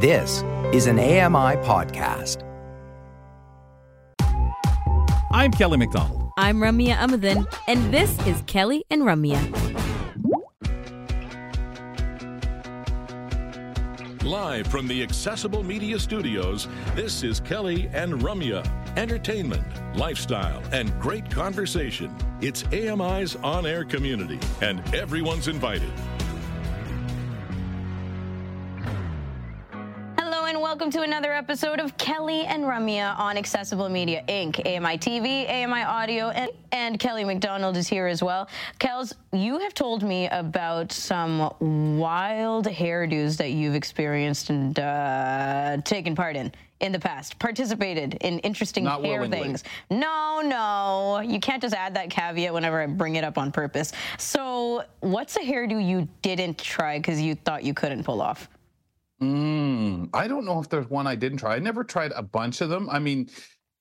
This is an AMI podcast. I'm Kelly McDonald. I'm Ramya Amadin, and this is Kelly and Ramya. Live from the Accessible Media Studios, this is Kelly and Ramya. Entertainment, lifestyle, and great conversation. It's AMI's on air community, and everyone's invited. Welcome to another episode of Kelly and Ramya on Accessible Media Inc. AMI TV, AMI Audio, and, and Kelly McDonald is here as well. Kels, you have told me about some wild hairdos that you've experienced and uh, taken part in in the past, participated in interesting Not hair willingly. things. No, no, you can't just add that caveat whenever I bring it up on purpose. So, what's a hairdo you didn't try because you thought you couldn't pull off? Mm, I don't know if there's one I didn't try. I never tried a bunch of them. I mean,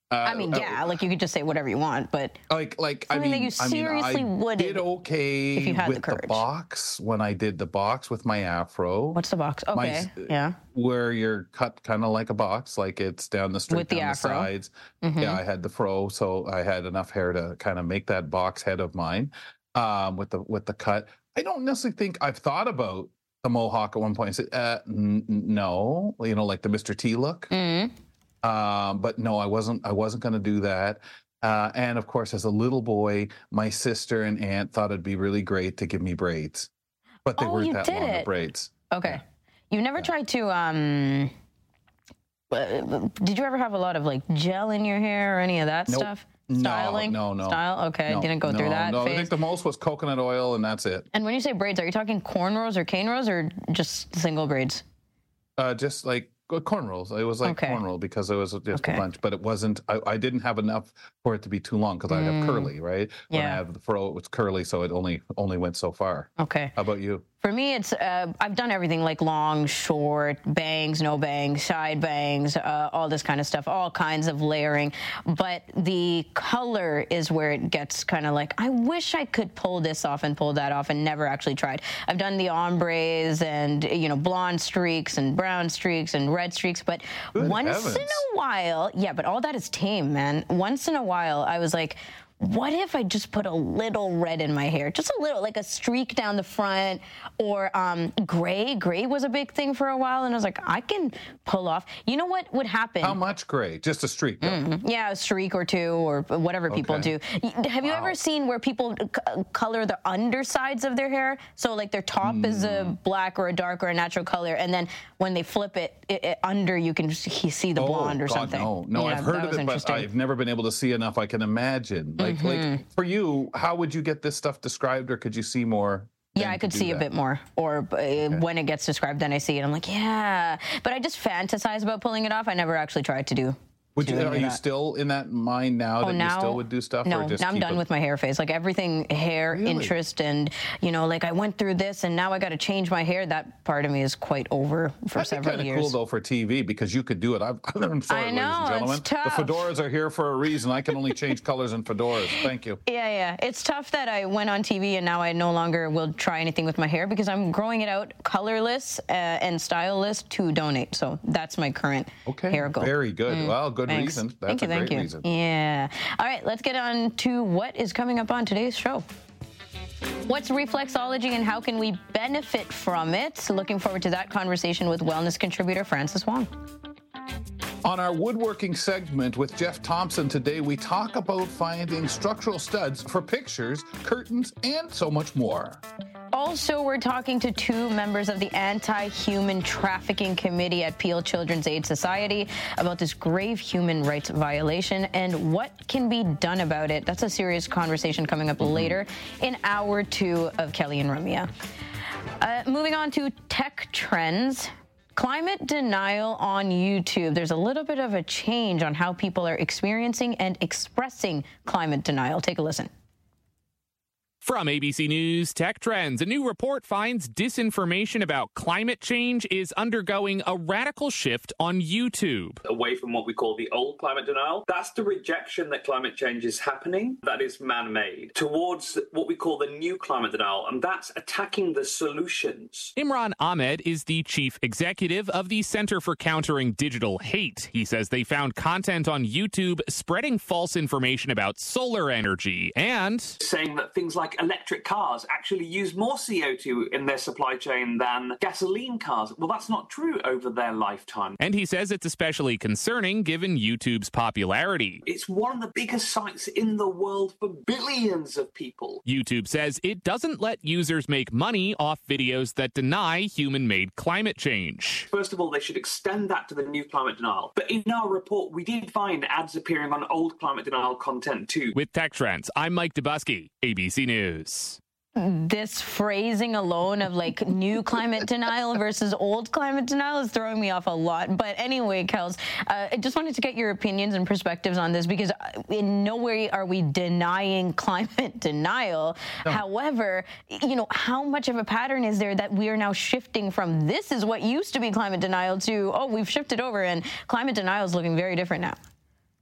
uh, I mean, uh, yeah, like you could just say whatever you want, but like like I Something that mean, you I mean, seriously I wouldn't did okay if you had the with courage. box when I did the box with my afro. what's the box? Okay, s- yeah. Where you're cut kind of like a box, like it's down the straight With the afro. Mm-hmm. the sides. Yeah, I had the fro, so I had enough hair to kind of make that box head of mine um, with the with the cut. I don't necessarily think I've thought about the mohawk at one point. I said, uh, n- no, you know, like the Mr. T look. Mm. Um, but no, I wasn't. I wasn't going to do that. Uh, and of course, as a little boy, my sister and aunt thought it'd be really great to give me braids, but they Oh, weren't you that long it. braids. Okay. You've never tried to um uh, did you ever have a lot of like gel in your hair or any of that Nope. stuff? No, Styling? no, no. Style? Okay, No, didn't go through that No, I think the most was coconut oil, and that's it. and when you say braids, are you talking cornrows or cane rows or just single braids? Uh, just like uh, cornrows. It was like Okay. cornrow because it was just Okay. a bunch, but it wasn't. I, I didn't have enough for it to be too long because I have curly, right? When I Mm. Have the fro, it was curly, so it only only went so far. Okay. How about you? For me, it's uh, I've done everything like long, short, bangs, no bangs, side bangs, uh, all this kind of stuff, all kinds of layering. But the color is where it gets kind of like I wish I could pull this off and pull that off, and never actually tried. I've done the ombres and you know blonde streaks and brown streaks and red streaks, but Good once in a while, yeah, but all that is tame, man. Once in a while, I was like, what if I just put a little red in my hair? Just a little, like a streak down the front or um, gray. Gray was a big thing for a while. And I was like, I can pull off. You know what would happen? How much gray? Just a streak. though. Yeah, a streak or two or whatever people Okay. do. Y- Have you ever seen where people c- color the undersides of their hair? So like their top is a Hmm. black or a dark or a natural color, and then when they flip it, it, it under, you can see see the blonde or Oh, God, something. No, no, Yeah, I've heard of it, but. Mm-hmm. I've never been able to see enough. I can imagine. Like, like for you, how would you get this stuff described, or could you see more? Yeah, I could see a bit more. Or uh, when it gets described, then I see it. I'm like, yeah. But I just fantasize about pulling it off. I never actually tried to do. Would you? Are of you that. still in that mind now that Oh, you still would do stuff? No, or just now I'm keep done it? with my hair phase. Like everything, hair, Really? interest, and you know, like I went through this, and now I got to change my hair. That part of me is quite over for That'd several kind of years. cool though for TV because you could do it. I've, I'm sorry, I ladies know, and it's tough. The fedoras are here for a reason. I can only change colors in fedoras. Thank you. Yeah, yeah. It's tough that I went on TV and now I no longer will try anything with my hair because I'm growing it out colorless uh, and styleless to donate. So that's my current Okay. hair goal. Very good. well, good Mm. Thanks. reason. That's thank you, a thank great you. reason. Yeah. All right, let's get on to what is coming up on today's show. What's reflexology and how can we benefit from it? Looking forward to that conversation with wellness contributor Frances Wong. On our woodworking segment with Jeff Thompson today, we talk about finding structural studs for pictures, curtains, and so much more. Also, we're talking to two members of the Anti Human Trafficking Committee at Peel Children's Aid Society about this grave human rights violation and what can be done about it. That's a serious conversation coming up later in hour two of Kelly and Ramya. Uh, moving on to tech trends. Climate denial on YouTube. There's a little bit of a change on how people are experiencing and expressing climate denial. Take a listen. From ABC News Tech Trends, a new report finds disinformation about climate change is undergoing a radical shift on YouTube. Away from what we call the old climate denial, that's the rejection that climate change is happening, that is man made, towards what we call the new climate denial, and that's attacking the solutions. Imran Ahmed is the chief executive of the Center for Countering Digital Hate. He says they found content on YouTube spreading false information about solar energy and saying that things like electric cars actually use more CO2 in their supply chain than gasoline cars. Well, that's not true over their lifetime. And he says it's especially concerning given YouTube's popularity. It's one of the biggest sites in the world for billions of people. YouTube says it doesn't let users make money off videos that deny human made climate change. First of all, they should extend that to the new climate denial. But in our report, we did find ads appearing on old climate denial content too. With Tech Trends, I'm Mike Dobuski, ABC News this phrasing alone of like new climate denial versus old climate denial is throwing me off a lot. But anyway, Kels, uh, I just wanted to get your opinions and perspectives on this because uh, in no way are we denying climate denial. No. However, you know, how much of a pattern is there that we are now shifting from this is what used to be climate denial to, oh, we've shifted over and climate denial is looking very different now?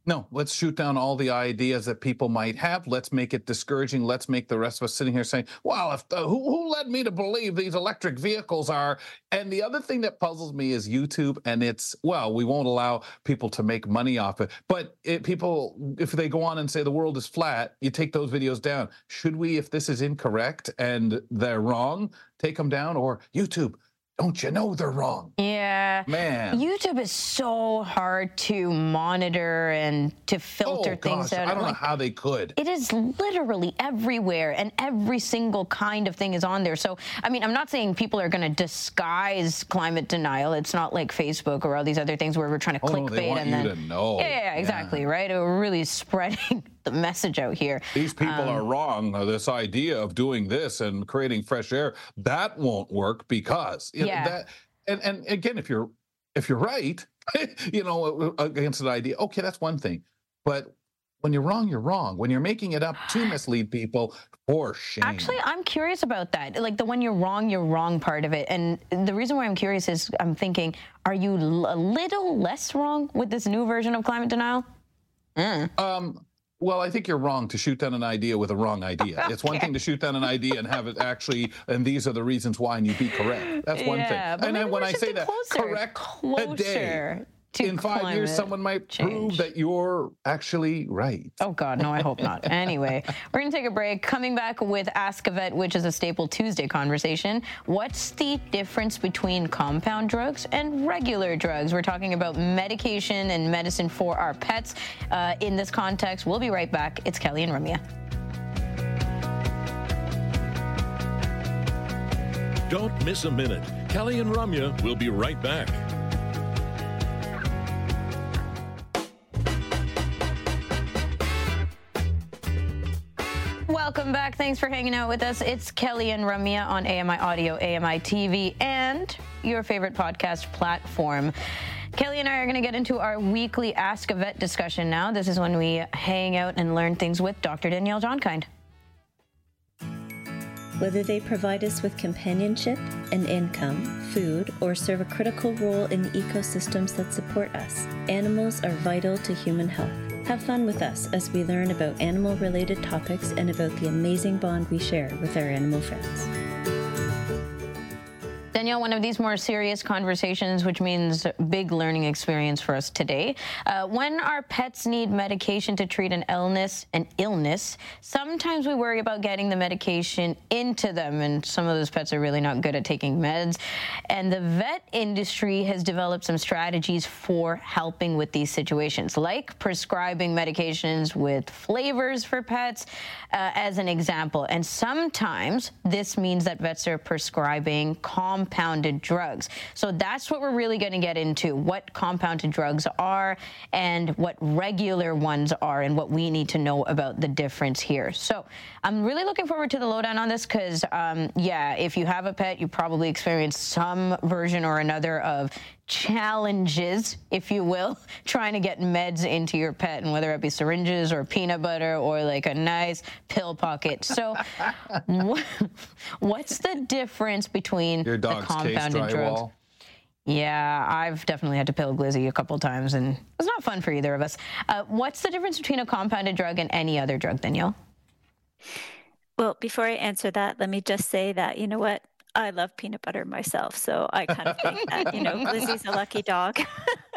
No, let's shoot down all the ideas that people might have. Let's make it discouraging. Let's make the rest of us sitting here saying, well, if the, who, who led me to believe these electric vehicles are? And the other thing that puzzles me is YouTube. And it's, well, we won't allow people to make money off it. But it, people, if they go on and say the world is flat, you take those videos down. Should we, if this is incorrect and they're wrong, take them down? Or YouTube, don't you know they're wrong? Yeah. Man. YouTube is so hard to monitor and to filter oh, things gosh, out. I don't like, know how they could. It is literally everywhere and every single kind of thing is on there. So, I mean, I'm not saying people are going to disguise climate denial. It's not like Facebook or all these other things where we're trying to oh, clickbait no, and then. To know. Yeah, yeah, exactly, yeah. right? We're really spreading the message out here. These people um, are wrong. This idea of doing this and creating fresh air, that won't work because yeah. know, that and and again, if you're if you're right, you know, against an idea, okay, that's one thing. But when you're wrong, you're wrong. When you're making it up to mislead people, for shame. Actually, I'm curious about that. Like the when you're wrong, you're wrong part of it. And the reason why I'm curious is I'm thinking, are you a little less wrong with this new version of climate denial? Mm. Um, well, I think you're wrong to shoot down an idea with a wrong idea. okay. It's one thing to shoot down an idea and have it actually, and these are the reasons why, and you be correct. That's one yeah, thing. And then when I say that, closer, correct closer. a day in five years, someone might change. prove that you're actually right. Oh, God, no, I hope not. anyway, we're going to take a break. Coming back with Ask a Vet, which is a staple Tuesday conversation. What's the difference between compound drugs and regular drugs? We're talking about medication and medicine for our pets. Uh, in this context, we'll be right back. It's Kelly and Ramya. Don't miss a minute. Kelly and Ramya will be right back. Welcome back. Thanks for hanging out with us. It's Kelly and Ramya on AMI Audio, AMI TV, and your favorite podcast platform. Kelly and I are going to get into our weekly Ask a Vet discussion now. This is when we hang out and learn things with Dr. Danielle Jongkind. Whether they provide us with companionship, an income, food, or serve a critical role in the ecosystems that support us, animals are vital to human health. Have fun with us as we learn about animal related topics and about the amazing bond we share with our animal friends. Danielle, one of these more serious conversations, which means big learning experience for us today. Uh, when our pets need medication to treat an illness, an illness, sometimes we worry about getting the medication into them, and some of those pets are really not good at taking meds. And the vet industry has developed some strategies for helping with these situations, like prescribing medications with flavors for pets, uh, as an example. And sometimes this means that vets are prescribing compounded drugs. So that's what we're really going to get into what compounded drugs are and what regular ones are and what we need to know about the difference here. So I'm really looking forward to the lowdown on this because, um, yeah, if you have a pet, you probably experienced some version or another of challenges, if you will, trying to get meds into your pet, and whether it be syringes or peanut butter or like a nice pill pocket. So, what's the difference between Your the dog's case compounded drugs? drywall. Yeah, I've definitely had to pill Glizzy a couple times, and it's not fun for either of us. Uh, what's the difference between a compounded drug and any other drug, Danielle? Well, before I answer that, let me just say that, you know what? I love peanut butter myself, so I kind of think that, you know, Glizzy's a lucky dog.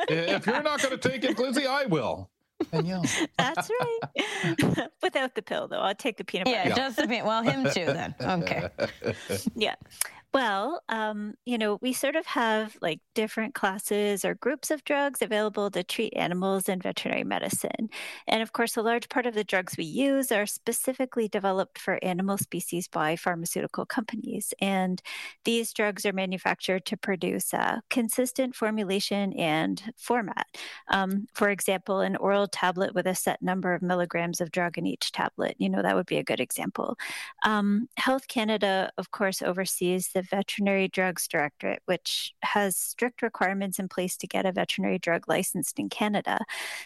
If you're not going to take it, Glizzy, I will. Danielle. That's right. Without the pill, though, I'll take the peanut butter. Yeah, just a bit. Well, him too, then. Okay. Yeah. Well, um, you know, we sort of have like different classes or groups of drugs available to treat animals in veterinary medicine. And of course, a large part of the drugs we use are specifically developed for animal species by pharmaceutical companies. And these drugs are manufactured to produce a consistent formulation and format. Um, for example, an oral tablet with a set number of milligrams of drug in each tablet, you know, that would be a good example. Um, Health Canada, of course, oversees the Veterinary Drugs Directorate, which has strict requirements in place to get a veterinary drug licensed in Canada.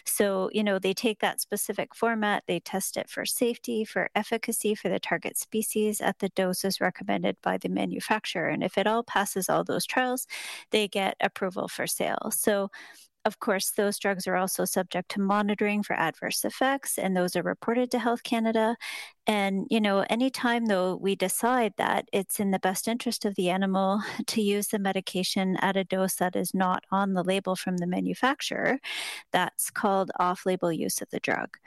So, you know, they take that specific format, they test it for safety, for efficacy for the target species at the doses recommended by the manufacturer. And if it all passes all those trials, they get approval for sale. So, of course, those drugs are also subject to monitoring for adverse effects, and those are reported to Health Canada. And, you know, anytime though we decide that it's in the best interest of the animal to use the medication at a dose that is not on the label from the manufacturer, that's called off label use of the drug.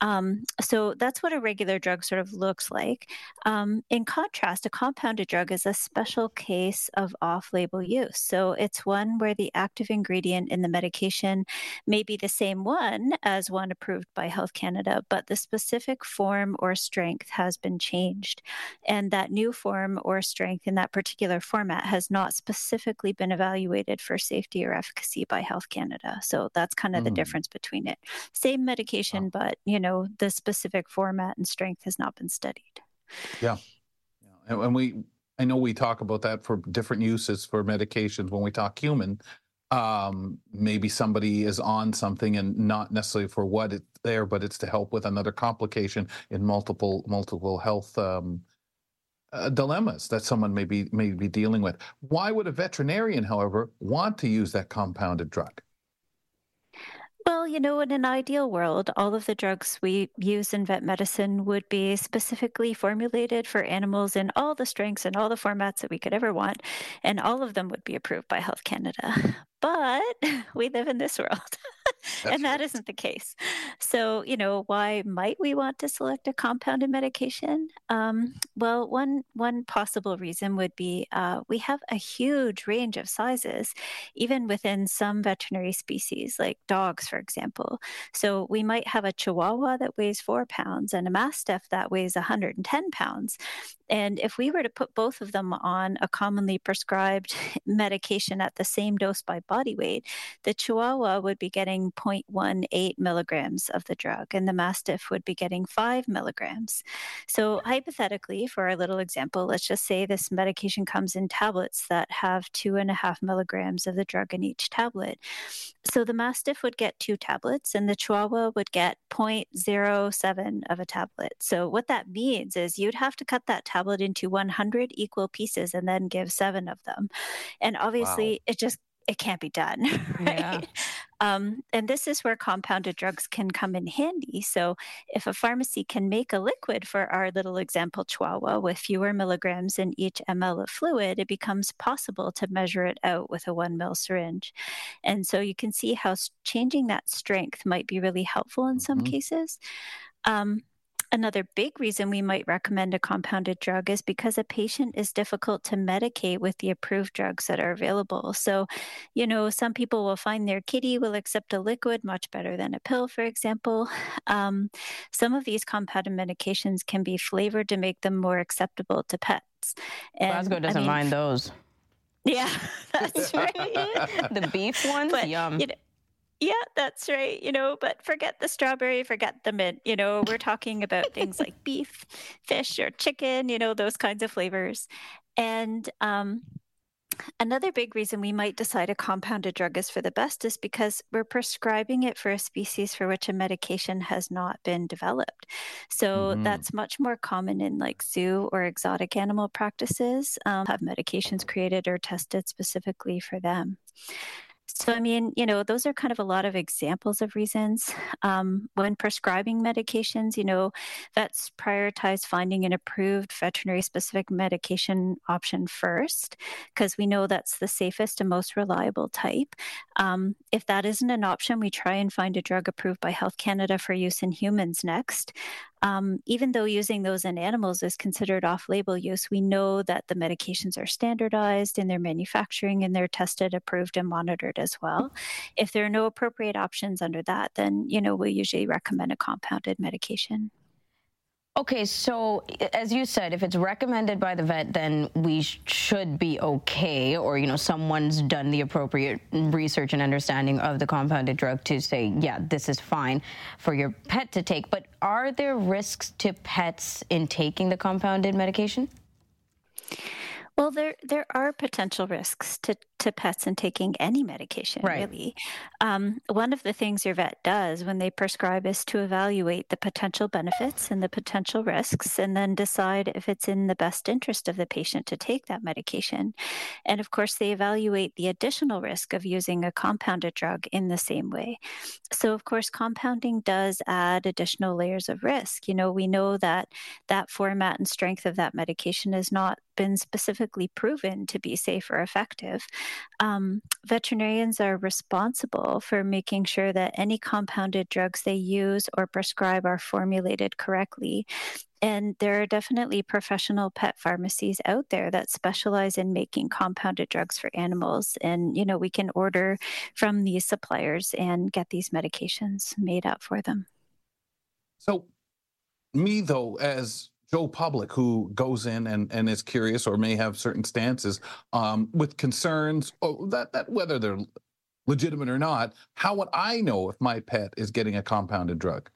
Um, so that's what a regular drug sort of looks like. Um, in contrast, a compounded drug is a special case of off label use. So it's one where the active ingredient in the medication may be the same one as one approved by Health Canada, but the specific form or strength has been changed. And that new form or strength in that particular format has not specifically been evaluated for safety or efficacy by Health Canada. So that's kind of the Mm. difference between it. Same medication, but you know, the specific format and strength has not been studied. Yeah. And, and we, I know we talk about that for different uses for medications when we talk human. Um, maybe somebody is on something and not necessarily for what it's there, but it's to help with another complication in multiple multiple health um, uh, dilemmas that someone may be may be dealing with. Why would a veterinarian, however, want to use that compounded drug? Well, you know, in an ideal world, all of the drugs we use in vet medicine would be specifically formulated for animals in all the strengths and all the formats that we could ever want, and all of them would be approved by Health Canada. But we live in this world, and that not the case. So, you know, why might we want to select a compounded medication? Um, well, one one possible reason would be uh, we have a huge range of sizes, even within some veterinary species, like dogs, for example. So we might have a Chihuahua that weighs four pounds and a Mastiff that weighs 110 pounds. And if we were to put both of them on a commonly prescribed medication at the same dose by body weight, the Chihuahua would be getting 0.18 milligrams of the drug, and the Mastiff would be getting 5 milligrams. So, hypothetically, for our little example, let's just say this medication comes in tablets that have two and a half milligrams of the drug in each tablet. So, the Mastiff would get two tablets, and the Chihuahua would get 0.07 of a tablet. So, what that means is you'd have to cut that tablet into 100 equal pieces and then give seven of them. And obviously, Wow. it just it can't be done, right? Yeah. Um, and this is where compounded drugs can come in handy. So, if a pharmacy can make a liquid for our little example chihuahua with fewer milligrams in each ml of fluid, it becomes possible to measure it out with a one mil syringe. And so you can see how changing that strength might be really helpful in some Mhm. cases. Um, Another big reason we might recommend a compounded drug is because a patient is difficult to medicate with the approved drugs that are available. So, you know, some people will find their kitty will accept a liquid much better than a pill, for example. Um, some of these compounded medications can be flavored to make them more acceptable to pets. And, Glasgow I doesn't mean, mind those. Yeah, that's right. the beef ones, But, yum. you know, yeah, that's right. You know, but forget the strawberry, forget the mint. You know, we're talking about things like beef, fish, or chicken, you know, those kinds of flavors. And um, Another big reason we might decide a compounded drug is for the best is because we're prescribing it for a species for which a medication has not been developed. So mm-hmm. that's much more common in like zoo or exotic animal practices, um, have medications created or tested specifically for them. So, I mean, you know, those are kind of a lot of examples of reasons. Um, when prescribing medications, you know, vets prioritize finding an approved veterinary specific medication option first, because we know that's the safest and most reliable type. Um, if that isn't an option, we try and find a drug approved by Health Canada for use in humans next. Um, even though using those in animals is considered off label use, we know that the medications are standardized in their manufacturing and they're tested, approved, and monitored as well. If there are no appropriate options under that, then, you know, we usually recommend a compounded medication. Okay, so as you said, if it's recommended by the vet, then we sh- should be okay, or you know, someone's done the appropriate research and understanding of the compounded drug to say, yeah, this is fine for your pet to take. But are there risks to pets in taking the compounded medication? Well, there there are potential risks to, to pets and taking any medication, right. really. Um, one of the things your vet does when they prescribe is to evaluate the potential benefits and the potential risks, and then decide if it's in the best interest of the patient to take that medication. And of course, they evaluate the additional risk of using a compounded drug in the same way. So, of course, compounding does add additional layers of risk. You know, we know that that format and strength of that medication is not been specifically proven to be safe or effective. Um, veterinarians are responsible for making sure that any compounded drugs they use or prescribe are formulated correctly. And there are definitely professional pet pharmacies out there that specialize in making compounded drugs for animals. And, you know, we can order from these suppliers and get these medications made up for them. So, me, though, as Joe Public who goes in and, and is curious or may have certain stances um, with concerns oh, that, that whether they're legitimate or not, how would I know if my pet is getting a compounded drug?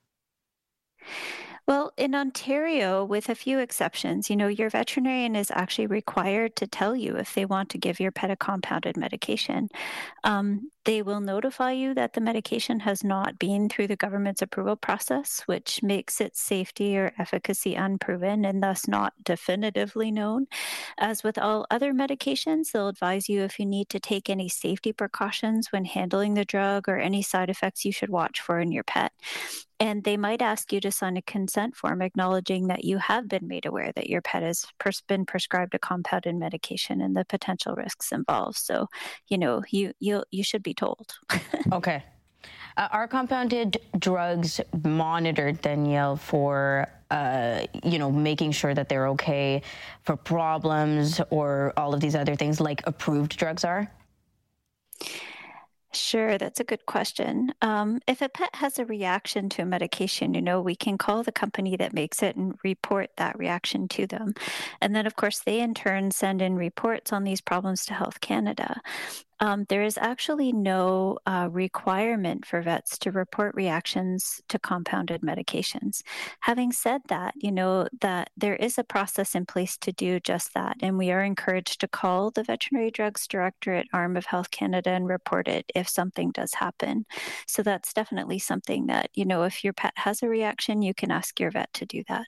Well, in Ontario, with a few exceptions, you know, your veterinarian is actually required to tell you if they want to give your pet a compounded medication. Um, they will notify you that the medication has not been through the government's approval process, which makes its safety or efficacy unproven and thus not definitively known. As with all other medications, they'll advise you if you need to take any safety precautions when handling the drug or any side effects you should watch for in your pet. And they might ask you to sign a consent form acknowledging that you have been made aware that your pet has pers- been prescribed a compounded medication and the potential risks involved. So, you know, you you you should be told. okay. Uh, are compounded drugs monitored, Danielle, for uh, you know making sure that they're okay for problems or all of these other things like approved drugs are? Sure, that's a good question. Um, if a pet has a reaction to a medication, you know, we can call the company that makes it and report that reaction to them. And then, of course, they in turn send in reports on these problems to Health Canada. Um, there is actually no uh, requirement for vets to report reactions to compounded medications. Having said that, you know that there is a process in place to do just that, and we are encouraged to call the Veterinary Drugs Directorate arm of Health Canada and report it if something does happen. So that's definitely something that you know if your pet has a reaction, you can ask your vet to do that.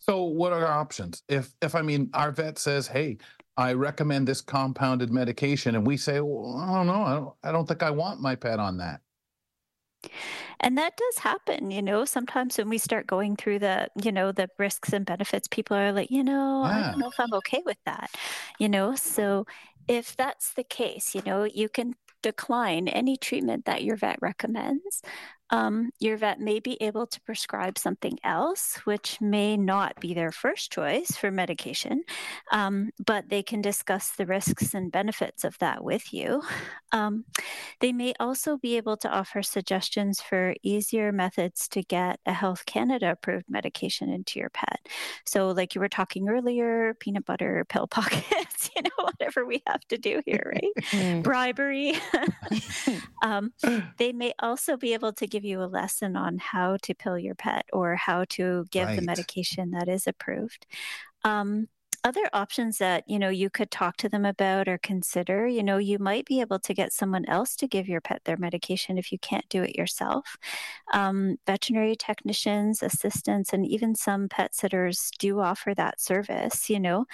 So what are our options? If if I mean our vet says, "Hey, I recommend this compounded medication, and we say, well, I don't know, I don't, I don't think I want my pet on that. And that does happen, you know. Sometimes when we start going through the, you know, the risks and benefits, people are like, you know, yeah. I don't know if I'm okay with that, you know. So if that's the case, you know, you can decline any treatment that your vet recommends um, your vet may be able to prescribe something else, which may not be their first choice for medication, um, but they can discuss the risks and benefits of that with you. Um, they may also be able to offer suggestions for easier methods to get a Health Canada approved medication into your pet. So, like you were talking earlier, peanut butter, pill pockets, you know, whatever we have to do here, right? Bribery. Um, they may also be able to give you a lesson on how to pill your pet or how to give right. the medication that is approved. Um, other options that you know you could talk to them about or consider you know you might be able to get someone else to give your pet their medication if you can't do it yourself um, veterinary technicians assistants and even some pet sitters do offer that service you know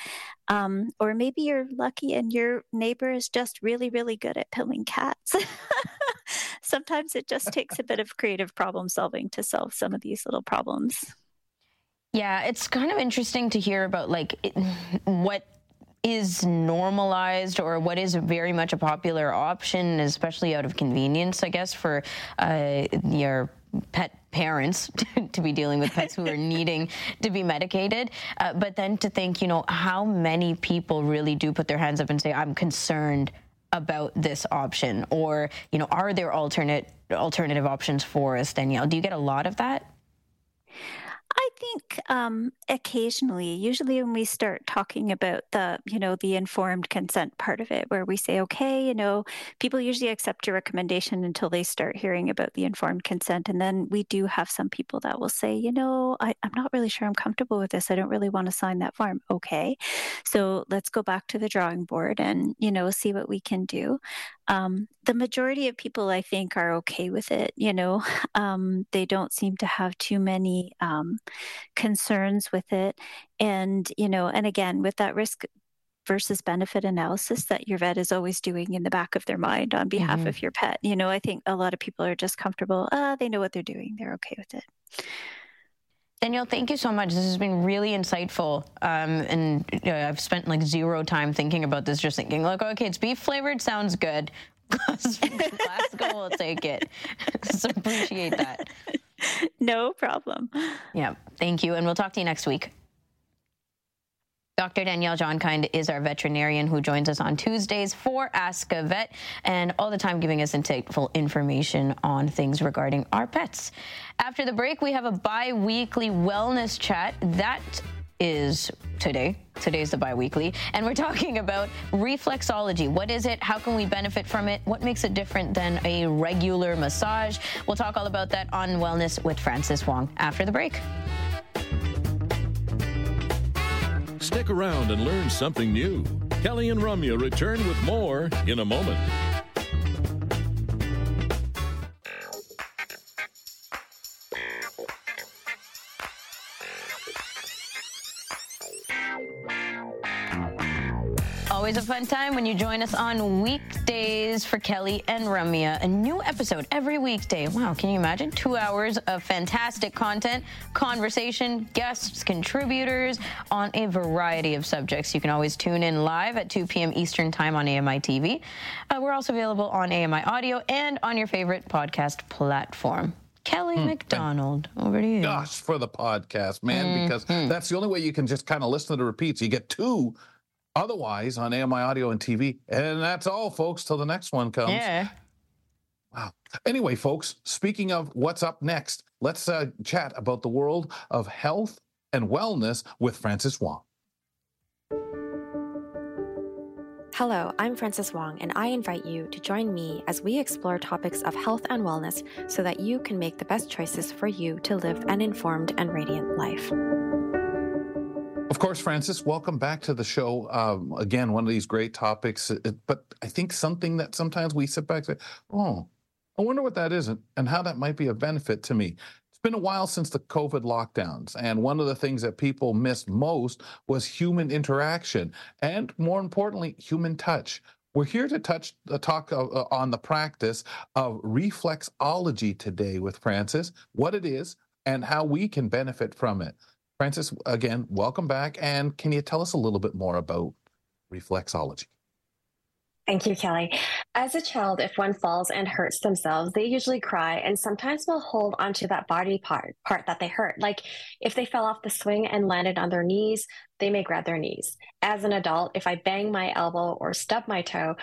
um, or maybe you're lucky and your neighbor is just really really good at pilling cats sometimes it just takes a bit of creative problem solving to solve some of these little problems yeah, it's kind of interesting to hear about like it, what is normalized or what is very much a popular option, especially out of convenience, I guess, for uh, your pet parents to be dealing with pets who are needing to be medicated. Uh, but then to think, you know, how many people really do put their hands up and say, I'm concerned about this option? Or you know are there alternate alternative options for us danielle do you get a lot of that I think um, occasionally, usually when we start talking about the, you know, the informed consent part of it, where we say, okay, you know, people usually accept your recommendation until they start hearing about the informed consent. And then we do have some people that will say, you know, I, I'm not really sure I'm comfortable with this. I don't really want to sign that form. Okay. So let's go back to the drawing board and, you know, see what we can do. Um, the majority of people, I think, are okay with it. You know, um, they don't seem to have too many um, concerns with it. And, you know, and again, with that risk versus benefit analysis that your vet is always doing in the back of their mind on behalf mm-hmm. of your pet. You know, I think a lot of people are just comfortable. Uh, they know what they're doing. They're okay with it. Danielle, thank you so much. This has been really insightful. Um, and you know, I've spent like zero time thinking about this, just thinking, like, okay, it's beef flavored, sounds good. Glasgow will take it. so appreciate that. No problem. Yeah, thank you. And we'll talk to you next week. Dr. Danielle Jongkind is our veterinarian who joins us on Tuesdays for Ask a Vet and all the time giving us insightful information on things regarding our pets. After the break, we have a bi weekly wellness chat. That is today. Today's the biweekly, and we're talking about reflexology. What is it? How can we benefit from it? What makes it different than a regular massage? We'll talk all about that on Wellness with Frances Wong after the break. Stick around and learn something new. Kelly and Ramya return with more in a moment. Always a fun time when you join us on weekdays for Kelly and Ramya. A new episode every weekday. Wow, can you imagine? Two hours of fantastic content, conversation, guests, contributors on a variety of subjects. You can always tune in live at 2 p.m. Eastern Time on AMI TV. Uh, we're also available on AMI Audio and on your favorite podcast platform. Kelly hmm. McDonald, over to you. Gosh, for the podcast, man, mm-hmm. because that's the only way you can just kind of listen to the repeats. You get two otherwise on AMI audio and TV. And that's all, folks, till the next one comes. Yeah. Wow. Anyway, folks, speaking of what's up next, let's uh, chat about the world of health and wellness with Frances Wong. Hello, I'm Frances Wong, and I invite you to join me as we explore topics of health and wellness so that you can make the best choices for you to live an informed and radiant life. Of course, Frances, welcome back to the show. Um, again, one of these great topics, but I think something that sometimes we sit back and say, oh, I wonder what that is and how that might be a benefit to me. It's been a while since the COVID lockdowns, and one of the things that people missed most was human interaction and, more importantly, human touch. We're here to touch uh, talk uh, uh on the practice of reflexology today with Frances, what it is, and how we can benefit from it. Frances, again, welcome back. And can you tell us a little bit more about reflexology? Thank you, Kelly. As a child, if one falls and hurts themselves, they usually cry and sometimes will hold onto that body part, part that they hurt. Like if they fell off the swing and landed on their knees, they may grab their knees. As an adult, if I bang my elbow or stub my toe,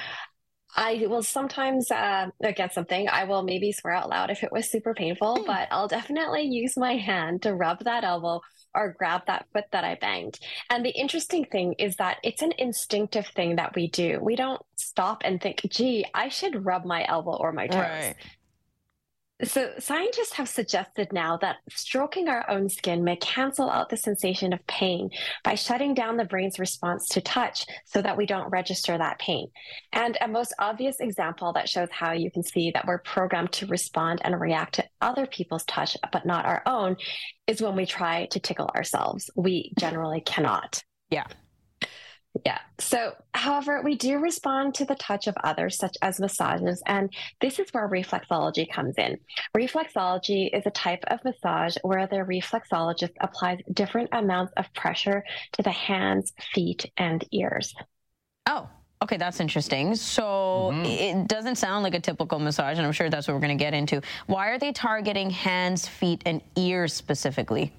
I will sometimes uh, get something. I will maybe swear out loud if it was super painful, but I'll definitely use my hand to rub that elbow or grab that foot that I banged. And the interesting thing is that it's an instinctive thing that we do. We don't stop and think, gee, I should rub my elbow or my toes. Right. So, scientists have suggested now that stroking our own skin may cancel out the sensation of pain by shutting down the brain's response to touch so that we don't register that pain. And a most obvious example that shows how you can see that we're programmed to respond and react to other people's touch, but not our own, is when we try to tickle ourselves. We generally cannot. Yeah. Yeah. So, however, we do respond to the touch of others, such as massages, and this is where reflexology comes in. Reflexology is a type of massage where the reflexologist applies different amounts of pressure to the hands, feet, and ears. Oh, okay, that's interesting. So mm-hmm. it doesn't sound like a typical massage, and I'm sure that's what we're going to get into. Why are they targeting hands, feet, and ears specifically?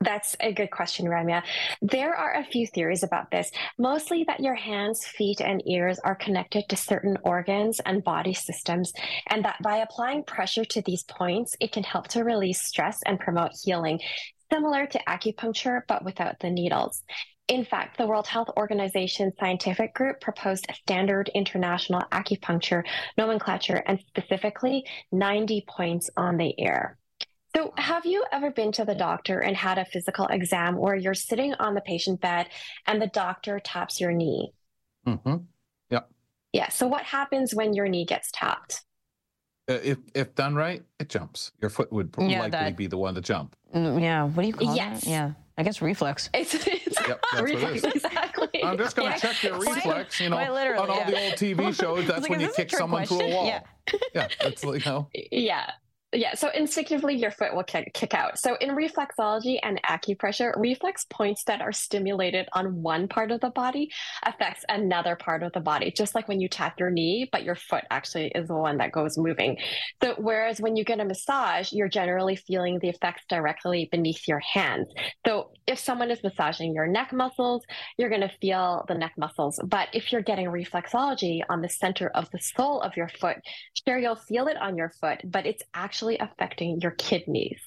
That's a good question, Ramya. There are a few theories about this, mostly that your hands, feet, and ears are connected to certain organs and body systems, and that by applying pressure to these points, it can help to release stress and promote healing, similar to acupuncture, but without the needles. In fact, the World Health Organization scientific group proposed a standard international acupuncture nomenclature and specifically 90 points on the ear. So, have you ever been to the doctor and had a physical exam where you're sitting on the patient bed and the doctor taps your knee? Mm-hmm. Yeah. Yeah. So, what happens when your knee gets tapped? Uh, if if done right, it jumps. Your foot would yeah, likely that, be the one to jump. Mm, yeah. What do you call yes. that? Yeah. I guess reflex. It's, it's yep, reflex, exactly. I'm just going to yeah. check your reflex. You know, on all yeah. the old TV shows, that's like, when you kick someone question? through a wall. Yeah, yeah, that's like, you know. Yeah, yeah, so instinctively your foot will kick, kick out. So in reflexology and acupressure, reflex points that are stimulated on one part of the body affects another part of the body, just like when you tap your knee, but your foot actually is the one that goes moving. So whereas when you get a massage, you're generally feeling the effects directly beneath your hands. So if someone is massaging your neck muscles, you're going to feel the neck muscles. But if you're getting reflexology on the center of the sole of your foot, sure, you'll feel it on your foot, but it's actually actually affecting your kidneys.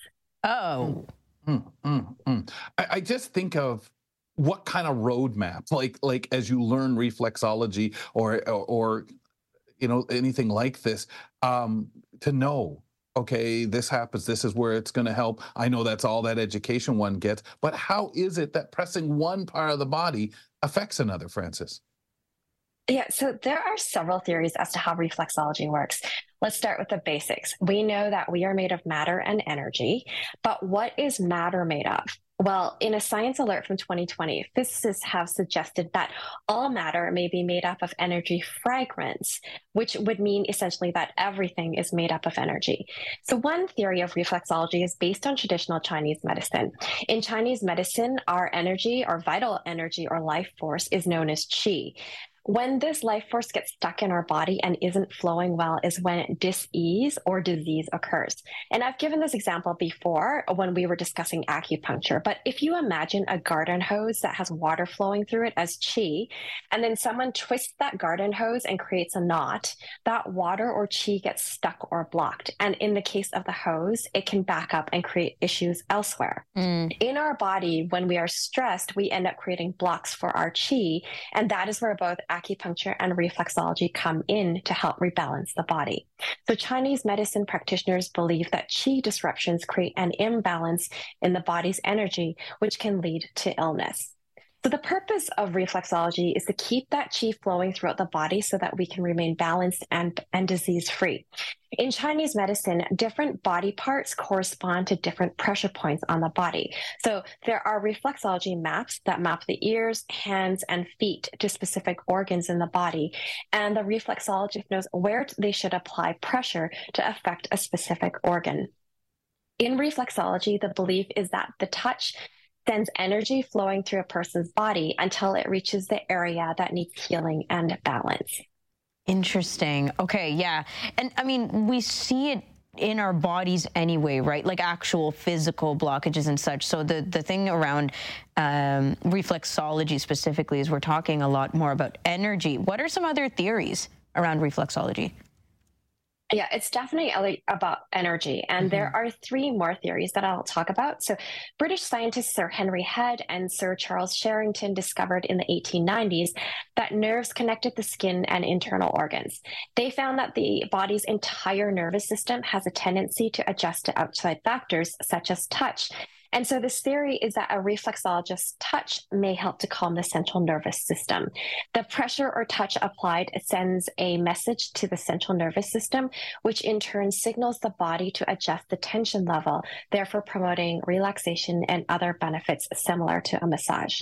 Oh. Mm, mm, mm. I, I just think of what kind of roadmap, like like as you learn reflexology or or, or you know anything like this, um, to know okay, this happens, this is where it's going to help. I know that's all that education one gets, but how is it that pressing one part of the body affects another, frances Yeah, so there are several theories as to how reflexology works. Let's start with the basics. We know that we are made of matter and energy, but what is matter made of? Well, in a science alert from 2020, physicists have suggested that all matter may be made up of energy fragments, which would mean essentially that everything is made up of energy. So, one theory of reflexology is based on traditional Chinese medicine. In Chinese medicine, our energy, our vital energy or life force, is known as qi when this life force gets stuck in our body and isn't flowing well is when disease or disease occurs. And I've given this example before when we were discussing acupuncture. But if you imagine a garden hose that has water flowing through it as chi, and then someone twists that garden hose and creates a knot, that water or chi gets stuck or blocked. And in the case of the hose, it can back up and create issues elsewhere. Mm. In our body, when we are stressed, we end up creating blocks for our chi. And that is where both acupuncture and reflexology come in to help rebalance the body. So Chinese medicine practitioners believe that qi disruptions create an imbalance in the body's energy, which can lead to illness. So, the purpose of reflexology is to keep that qi flowing throughout the body so that we can remain balanced and, and disease free. In Chinese medicine, different body parts correspond to different pressure points on the body. So, there are reflexology maps that map the ears, hands, and feet to specific organs in the body. And the reflexologist knows where they should apply pressure to affect a specific organ. In reflexology, the belief is that the touch sends energy flowing through a person's body until it reaches the area that needs healing and balance. Interesting. Okay, yeah. And I mean, we see it in our bodies anyway, right? Like actual physical blockages and such. So the the thing around um, reflexology specifically is we're talking a lot more about energy. What are some other theories around reflexology? Yeah, it's definitely about energy. And mm-hmm. there are three more theories that I'll talk about. So, British scientists Sir Henry Head and Sir Charles Sherrington discovered in the 1890s that nerves connected the skin and internal organs. They found that the body's entire nervous system has a tendency to adjust to outside factors such as touch. And so this theory is that a reflexologist's touch may help to calm the central nervous system. The pressure or touch applied sends a message to the central nervous system, which in turn signals the body to adjust the tension level, therefore promoting relaxation and other benefits similar to a massage.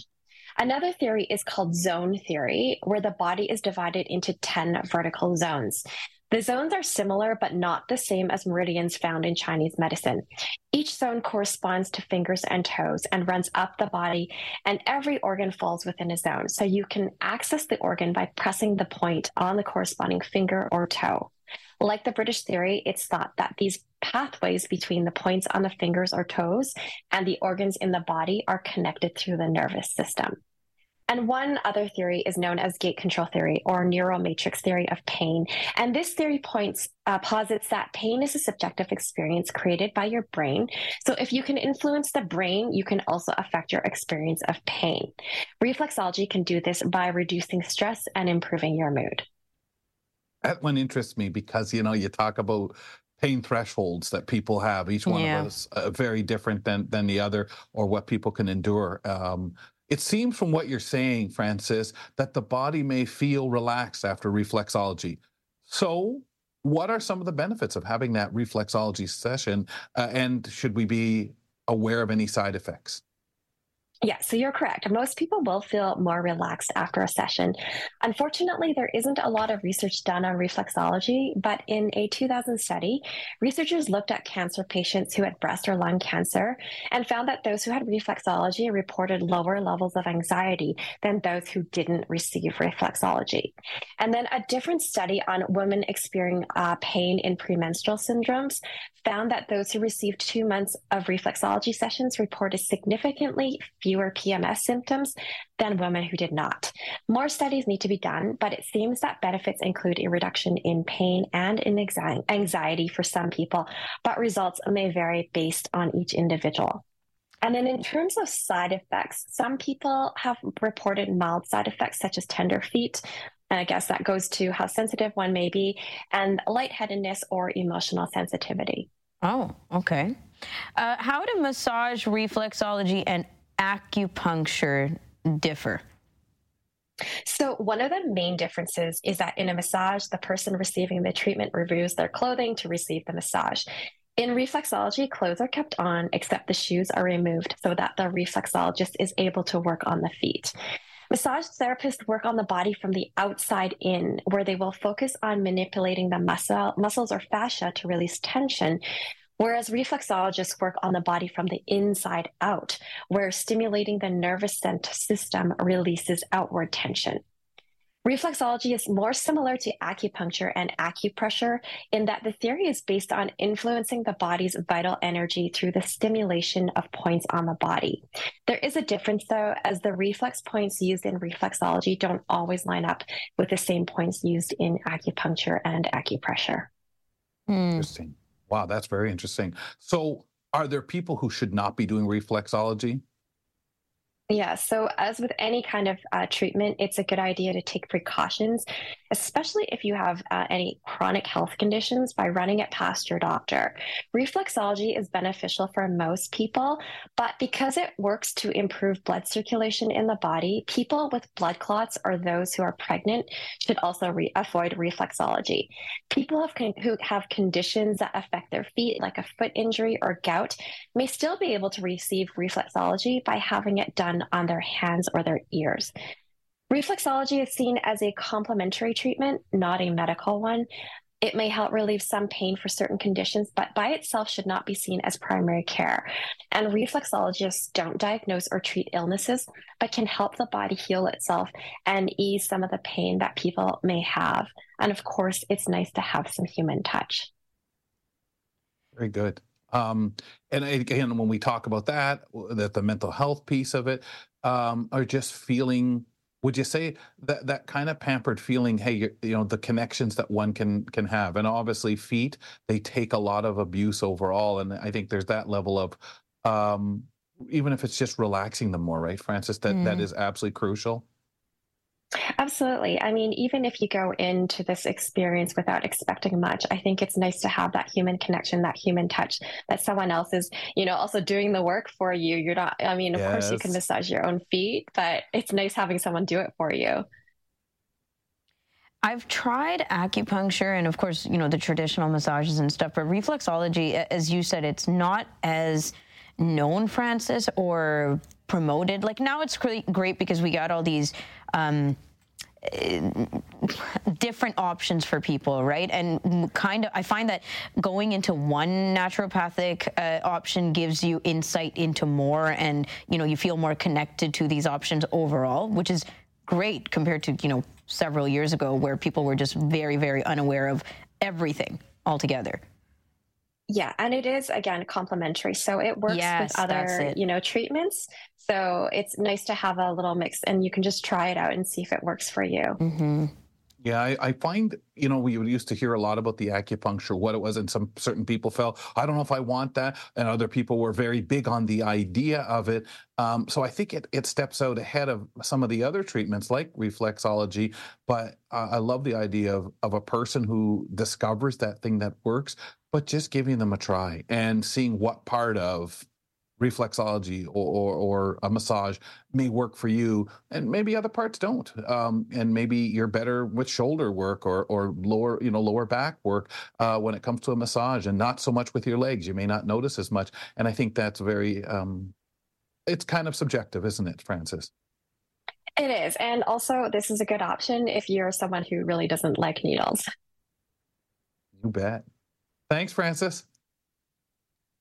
Another theory is called zone theory, where the body is divided into 10 vertical zones. The zones are similar but not the same as meridians found in Chinese medicine. Each zone corresponds to fingers and toes and runs up the body, and every organ falls within a zone. So you can access the organ by pressing the point on the corresponding finger or toe. Like the British theory, it's thought that these pathways between the points on the fingers or toes and the organs in the body are connected through the nervous system. And one other theory is known as gate control theory or neural matrix theory of pain. And this theory points uh, posits that pain is a subjective experience created by your brain. So if you can influence the brain, you can also affect your experience of pain. Reflexology can do this by reducing stress and improving your mood. That one interests me because you know you talk about pain thresholds that people have each one yeah. of us uh, very different than than the other or what people can endure um, it seems from what you're saying, Frances, that the body may feel relaxed after reflexology. So, what are some of the benefits of having that reflexology session? Uh, and should we be aware of any side effects? Yeah, so you're correct. Most people will feel more relaxed after a session. Unfortunately, there isn't a lot of research done on reflexology, but in a 2000 study, researchers looked at cancer patients who had breast or lung cancer and found that those who had reflexology reported lower levels of anxiety than those who didn't receive reflexology. And then a different study on women experiencing uh, pain in premenstrual syndromes found that those who received two months of reflexology sessions reported significantly fewer PMS symptoms than women who did not. More studies need to be done, but it seems that benefits include a reduction in pain and in anxiety for some people, but results may vary based on each individual. And then, in terms of side effects, some people have reported mild side effects such as tender feet. And I guess that goes to how sensitive one may be, and lightheadedness or emotional sensitivity. Oh, okay. Uh, how do massage, reflexology, and acupuncture differ? So, one of the main differences is that in a massage, the person receiving the treatment removes their clothing to receive the massage. In reflexology, clothes are kept on except the shoes are removed so that the reflexologist is able to work on the feet. Massage therapists work on the body from the outside in, where they will focus on manipulating the muscle, muscles or fascia to release tension, Whereas reflexologists work on the body from the inside out, where stimulating the nervous system releases outward tension. Reflexology is more similar to acupuncture and acupressure in that the theory is based on influencing the body's vital energy through the stimulation of points on the body. There is a difference, though, as the reflex points used in reflexology don't always line up with the same points used in acupuncture and acupressure. Hmm. Interesting. Wow, that's very interesting. So, are there people who should not be doing reflexology? Yeah, so as with any kind of uh, treatment, it's a good idea to take precautions, especially if you have uh, any chronic health conditions, by running it past your doctor. Reflexology is beneficial for most people, but because it works to improve blood circulation in the body, people with blood clots or those who are pregnant should also re- avoid reflexology. People con- who have conditions that affect their feet, like a foot injury or gout, may still be able to receive reflexology by having it done on their hands or their ears. Reflexology is seen as a complementary treatment, not a medical one. It may help relieve some pain for certain conditions, but by itself should not be seen as primary care. And reflexologists don't diagnose or treat illnesses, but can help the body heal itself and ease some of the pain that people may have. And of course, it's nice to have some human touch. Very good. Um, and again, when we talk about that, that the mental health piece of it, um, or just feeling would you say that that kind of pampered feeling hey you, you know the connections that one can can have and obviously feet they take a lot of abuse overall and i think there's that level of um even if it's just relaxing them more right frances that mm. that is absolutely crucial Absolutely. I mean, even if you go into this experience without expecting much, I think it's nice to have that human connection, that human touch, that someone else is, you know, also doing the work for you. You're not, I mean, of yes. course you can massage your own feet, but it's nice having someone do it for you. I've tried acupuncture and, of course, you know, the traditional massages and stuff, but reflexology, as you said, it's not as known, Frances, or promoted. Like now it's great because we got all these um, different options for people, right? And kind of, I find that going into one naturopathic uh, option gives you insight into more, and you know, you feel more connected to these options overall, which is great compared to you know several years ago where people were just very, very unaware of everything altogether. Yeah, and it is again complementary. So it works yes, with other, you know, treatments. So it's nice to have a little mix and you can just try it out and see if it works for you. Mm-hmm. Yeah, I, I, find, you know, we used to hear a lot about the acupuncture, what it was, and some certain people felt, I don't know if I want that. And other people were very big on the idea of it. Um, so I think it, it steps out ahead of some of the other treatments like reflexology. But I love the idea of, of a person who discovers that thing that works, but just giving them a try and seeing what part of reflexology or, or, or, a massage may work for you and maybe other parts don't. Um, and maybe you're better with shoulder work or, or lower you know lower back work uh, when it comes to a massage and not so much with your legs. You may not notice as much. And i think that's very um, it's kind of subjective isn't it frances it is. And also this is a good option if you're someone who really doesn't like needles. You bet. Thanks frances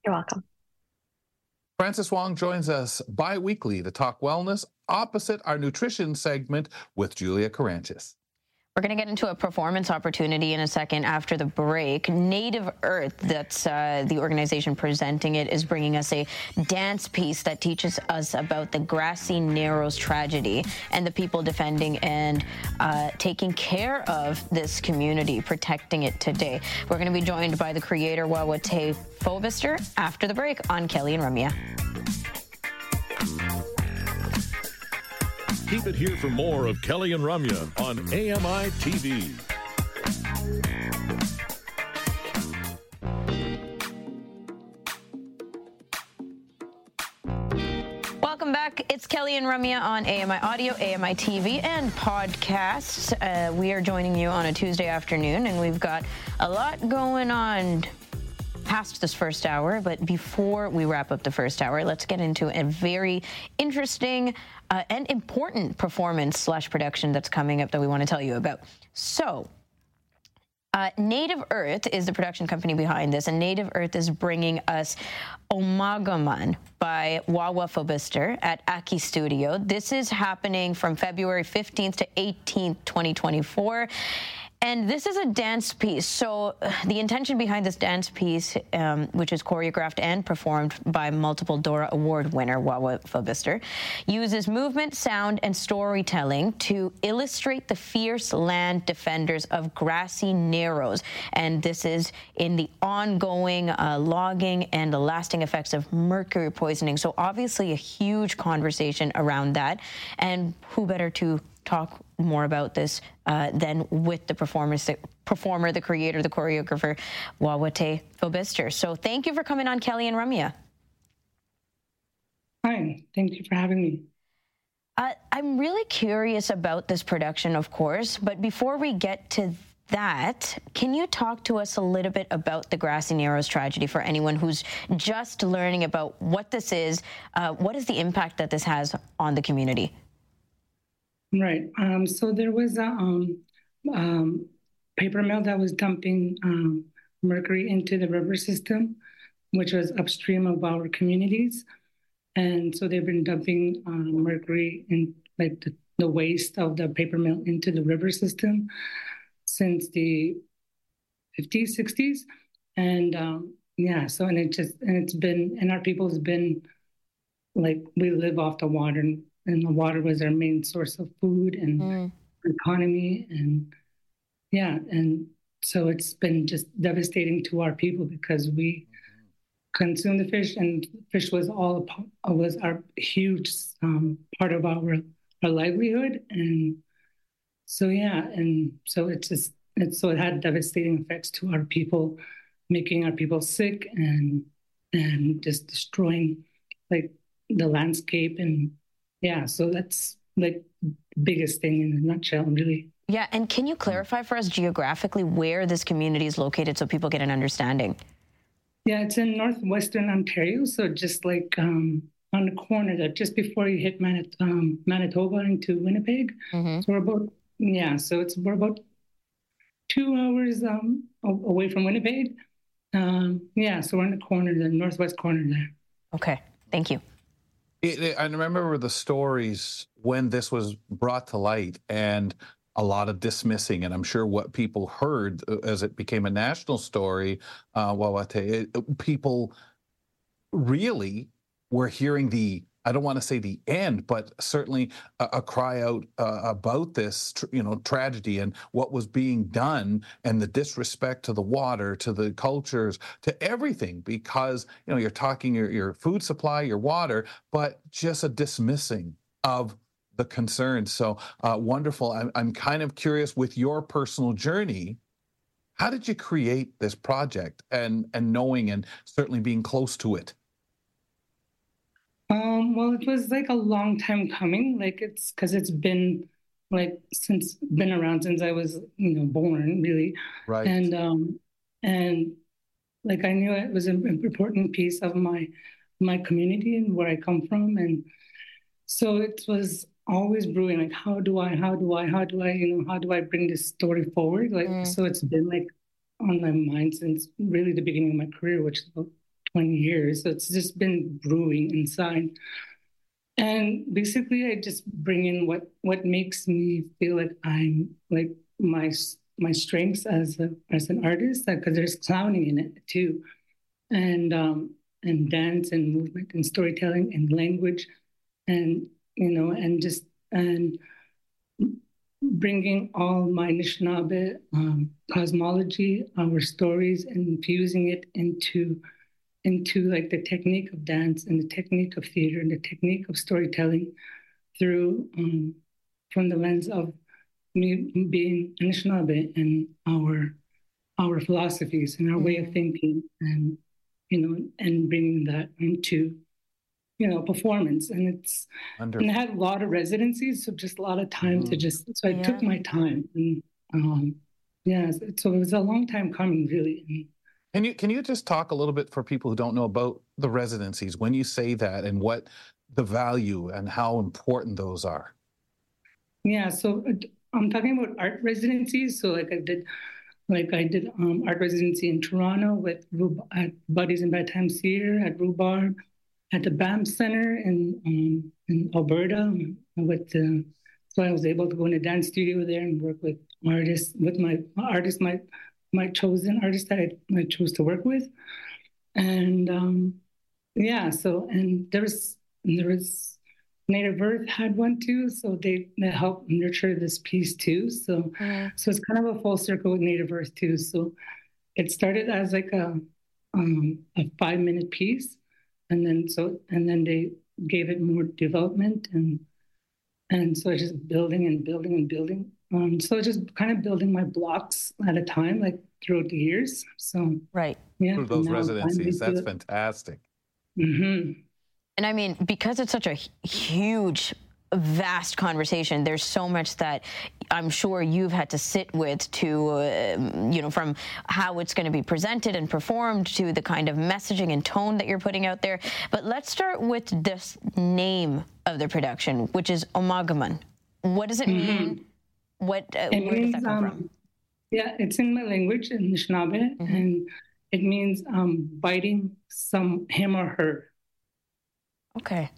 you're welcome Frances Wong joins us bi weekly to talk wellness opposite our nutrition segment with Julia Caranches. We're going to get into a performance opportunity in a second after the break. Native Earth, that's uh, the organization presenting it, is bringing us a dance piece that teaches us about the Grassy Narrows tragedy and the people defending and uh, taking care of this community, protecting it today. We're going to be joined by the creator, Waawaate Fobister, after the break on Kelly and Ramya. Keep it here for more of Kelly and Ramya on AMI TV. Welcome back. It's Kelly and Ramya on AMI Audio, AMI TV, and podcasts. Uh, we are joining you on a Tuesday afternoon, and we've got a lot going on past this first hour, but before we wrap up the first hour, let's get into a very interesting uh, and important performance slash production that's coming up that we want to tell you about. So, uh, Native Earth is the production company behind this, and Native Earth is bringing us Omaagomaan by Wawa Fobister at Aki Studio. This is happening from February 15th to 18th, 2024. And this is a dance piece. So the intention behind this dance piece, um, which is choreographed and performed by multiple Dora Award winner Wawa Fobister, uses movement, sound, and storytelling to illustrate the fierce land defenders of grassy narrows. And this is in the ongoing uh, logging and the lasting effects of mercury poisoning. So obviously a huge conversation around that. And who better to talk more about this uh, than with the performance, the performer, the creator, the choreographer, Waawaate Fobister. So thank you for coming on, Kelly and Ramya. Hi, thank you for having me. Uh, I'm really curious about this production, of course, but before we get to that, can you talk to us a little bit about the Grassy Narrows tragedy for anyone who's just learning about what this is? Uh, what is the impact that this has on the community? Right. Um, so there was a um, um, paper mill that was dumping um, mercury into the river system, which was upstream of our communities. And so they've been dumping um, mercury in like the, the waste of the paper mill into the river system since the 50s, 60s. And um, yeah, so and it just and it's been and our people has been like we live off the water and and the water was our main source of food and mm. economy, and yeah, and so it's been just devastating to our people because we consume the fish, and fish was all was our huge um, part of our our livelihood, and so yeah, and so it's just it's so it had devastating effects to our people, making our people sick and and just destroying like the landscape and yeah, so that's like biggest thing in a nutshell, really. Yeah, and can you clarify for us geographically where this community is located so people get an understanding? Yeah, it's in northwestern Ontario, so just like um, on the corner there, just before you hit Manit- um, Manitoba into Winnipeg. Mm-hmm. So we're about yeah, so it's we're about two hours um, away from Winnipeg. Um, yeah, so we're in the corner, the northwest corner there. Okay, thank you. It, it, I remember the stories when this was brought to light, and a lot of dismissing, and I'm sure what people heard uh, as it became a national story, uh, Waawaate, uh, people really were hearing the I don't want to say the end, but certainly a, a cry out uh, about this, tr- you know, tragedy and what was being done, and the disrespect to the water, to the cultures, to everything. Because you know, you're talking your your food supply, your water, but just a dismissing of the concerns. So uh, wonderful. I'm, I'm kind of curious with your personal journey. How did you create this project and and knowing and certainly being close to it? Um, well, it was like a long time coming. Like it's because it's been like since been around since I was you know born really. Right. And um and like I knew it was an important piece of my my community and where I come from and so it was always brewing like how do i how do i how do i you know how do i bring this story forward like mm. so it's been like on my mind since really the beginning of my career which 20 years so it's just been brewing inside. And basically i just bring in what what makes me feel like i'm like my my strengths as a as an artist because there's clowning in it too. And um and dance and movement and storytelling and language and you know, and just and bringing all my Anishinaabe um, cosmology, our stories, and infusing it into into like the technique of dance and the technique of theater and the technique of storytelling through um, from the lens of me being Anishinaabe and our our philosophies and our mm-hmm. way of mm-hmm. thinking and you know and bringing that into you know performance and it's and I had a lot of residencies so just a lot of time mm. to just so I yeah. took my time and um yeah so it was a long time coming really can you can you just talk a little bit for people who don't know about the residencies when you say that and what the value and how important those are yeah so uh, I'm talking about art residencies so like I did like I did um, art residency in Toronto with at Buddies in Bad Times Theater at Rhubarb at the Banff Center in um, in Alberta. With the, so I was able to go in a dance studio there and work with artists, with my artists, my my chosen artist that I, I chose to work with, and um, yeah. So and there was there was Native Earth had one too, so they they helped nurture this piece too. So mm. so it's kind of a full circle with Native Earth too. So it started as like a um, a five minute piece and then so and then they gave it more development and and so just building and building and building um, so just kind of building my blocks at a time like throughout the years so right yeah Through those residencies that's fantastic mm-hmm. and i mean because it's such a huge vast conversation. There's so much that I'm sure you've had to sit with to, uh, you know, from how it's going to be presented and performed to the kind of messaging and tone that you're putting out there. But let's start with this name of the production, which is Omaagomaan. What does it mm-hmm. mean? What, uh, it where means, does that come um, from? Yeah, it's in my language, in Anishinaabe, mm-hmm. and it means um, biting some him or her. Okay.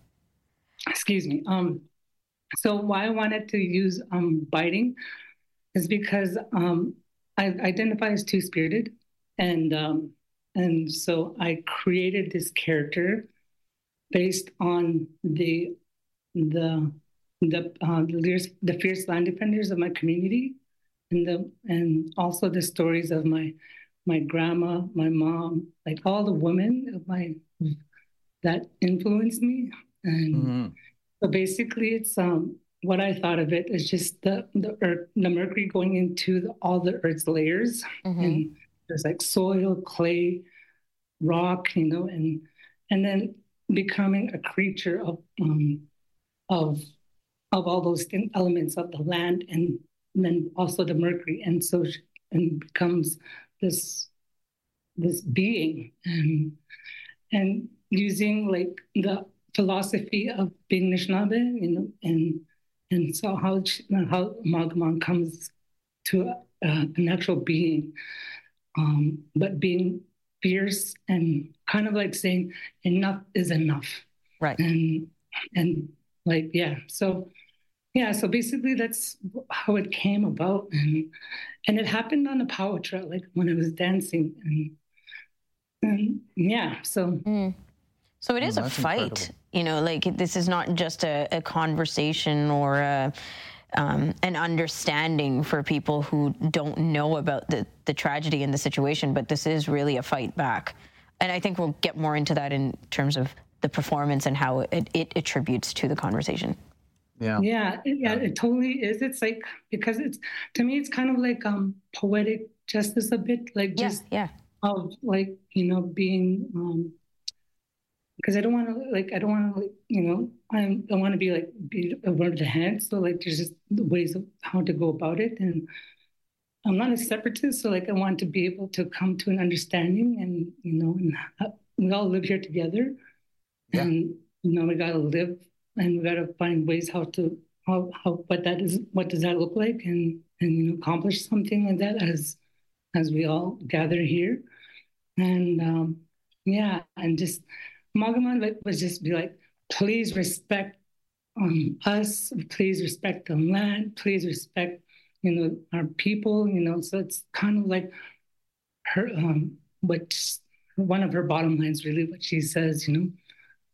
Excuse me. Um, so why I wanted to use um, biting is because um, I identify as two spirited, and um, and so I created this character based on the the the uh, the, the fierce land defenders of my community, and the and also the stories of my my grandma, my mom, like all the women of my that influenced me. And mm-hmm. so basically, it's um what I thought of it is just the the earth, the mercury going into the, all the earth's layers, mm-hmm. and there's like soil, clay, rock, you know, and and then becoming a creature of um, of of all those elements of the land and then also the mercury. And so and becomes this this being. And and using like the philosophy of being Anishinaabe, you know, and and so how how Magaman comes to a, an actual being, um, but being fierce and kind of like saying enough is enough, right? And and like yeah, so yeah, so basically that's how it came about, and and it happened on a powwow trail, like when I was dancing, and and yeah, so. Mm. So it is oh, a fight, incredible. you know, like this is not just a, a conversation or a, um, an understanding for people who don't know about the, the tragedy and the situation, but this is really a fight back. And I think we'll get more into that in terms of the performance and how it, it attributes to the conversation. Yeah. Yeah, yeah, it totally is. It's like because it's to me, it's kind of like um poetic justice a bit, like just yeah, yeah. of like you know being um because I don't want to like I don't want to like you know I'm, I want to be like be a word of the hand. So like there's just ways of how to go about it, and I'm not a separatist, so like I want to be able to come to an understanding, and you know, and we all live here together, yeah. and you know we gotta live, and we gotta find ways how to how how what that is what does that look like, and and you know accomplish something like that as as we all gather here, and um, yeah, and just Magaman would just be like, please respect um, us, please respect the land, please respect, you know, our people, you know. So it's kind of like her, um, what one of her bottom lines, really, what she says, you know,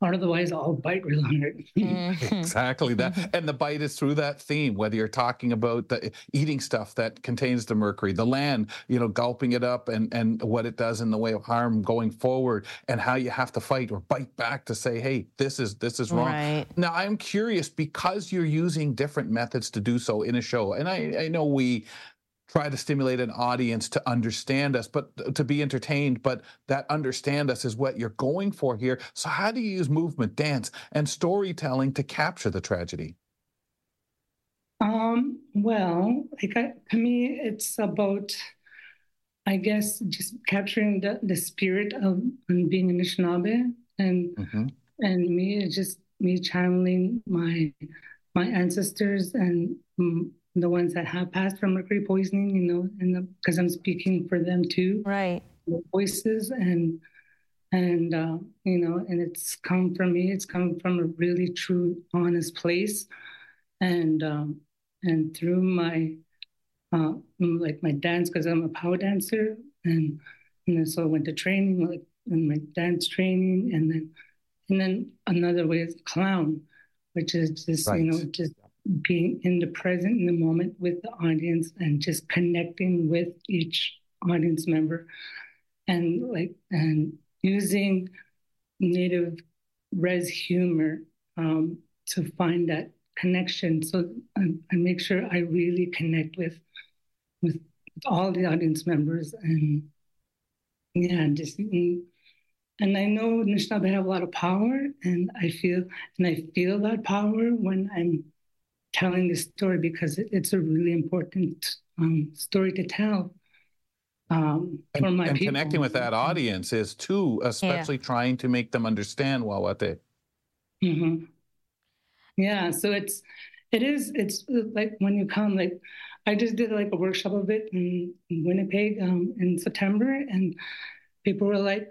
Otherwise, I'll bite real hard. Mm-hmm. exactly that. Mm-hmm. And the bite is through that theme, whether you're talking about the eating stuff that contains the mercury, the land, you know, gulping it up and, and what it does in the way of harm going forward and how you have to fight or bite back to say, hey, this is this is wrong. Right. Now I'm curious because you're using different methods to do so in a show. And I, I know we try to stimulate an audience to understand us, but to be entertained. But that understand us is what you're going for here. So, how do you use movement, dance, and storytelling to capture the tragedy? Um, well, like I, to me, it's about, I guess, just capturing the, the spirit of being a Anishinaabe, and mm-hmm. and me, just me channeling my my ancestors and mm, the ones that have passed from mercury poisoning, you know, and because I'm speaking for them too. Right. The voices and and uh, you know, and it's come from me. It's come from a really true, honest place, and um, and through my uh, like my dance because I'm a powwow dancer, and and then so I went to training like in my dance training, and then and then another way is clown, which is just right. you know just being in the present in the moment with the audience and just connecting with each audience member. And like and using native res humor um, to find that connection. So I, I, make sure i really connect with with all the audience members and yeah just and, and i know Anishinaabe have a lot of power and i feel and i feel that power when i'm telling this story because it's a really important um, story to tell um, for and, my and people. connecting with that audience is too, especially yeah. trying to make them understand Waawaate. Mm-hmm. Yeah, so it's it is it's like when you come like I just did like a workshop of it in, in Winnipeg um, in September, and people were like,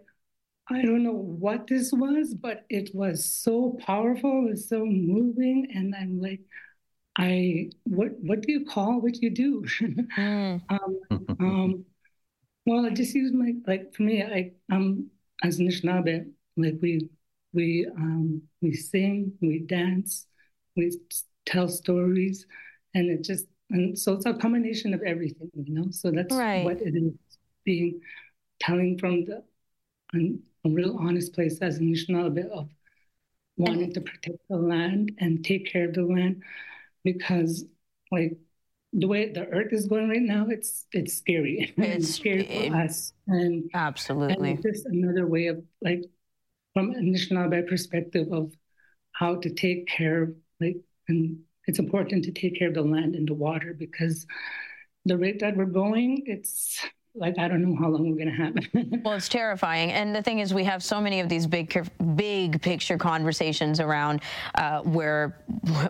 I don't know what this was, but it was so powerful, it was so moving, and I'm like, I what what do you call what you do? mm. um, um, well, I just use my like for me, I I'm as Anishinaabe, like we we um, we sing, we dance, we tell stories, and it just and so it's a combination of everything, you know. So that's Right. what it is being telling from the an, a real honest place as an Anishinaabe of wanting to protect the land and take care of the land because like the way the earth is going right now it's it's scary. It's, scary for us. And absolutely and it's just another way of like from an Anishinaabe perspective of how to take care of like and it's important to take care of the land and the water because the rate that we're going it's like I don't know how long we're gonna have. well, it's terrifying, and the thing is, we have so many of these big, big picture conversations around uh, where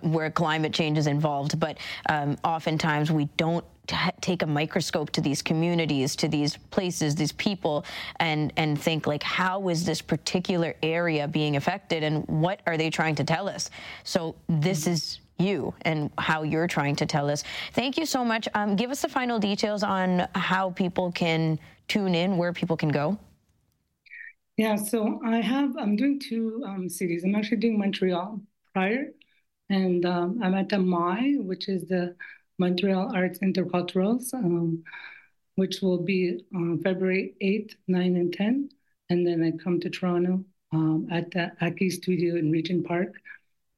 where climate change is involved, but um, oftentimes we don't t- take a microscope to these communities, to these places, these people, and and think like, how is this particular area being affected, and what are they trying to tell us? So this is you and how you're trying to tell us. Thank you so much. Um, give us the final details on how people can tune in, where people can go. Yeah, so I have, I'm doing two um, cities. I'm actually doing Montreal prior, and um, I'm at the MAI, which is the Montreal Arts Interculturals, um, which will be uh, February 8th, 9, and 10. And then I come to Toronto um, at the Aki Studio in Regent Park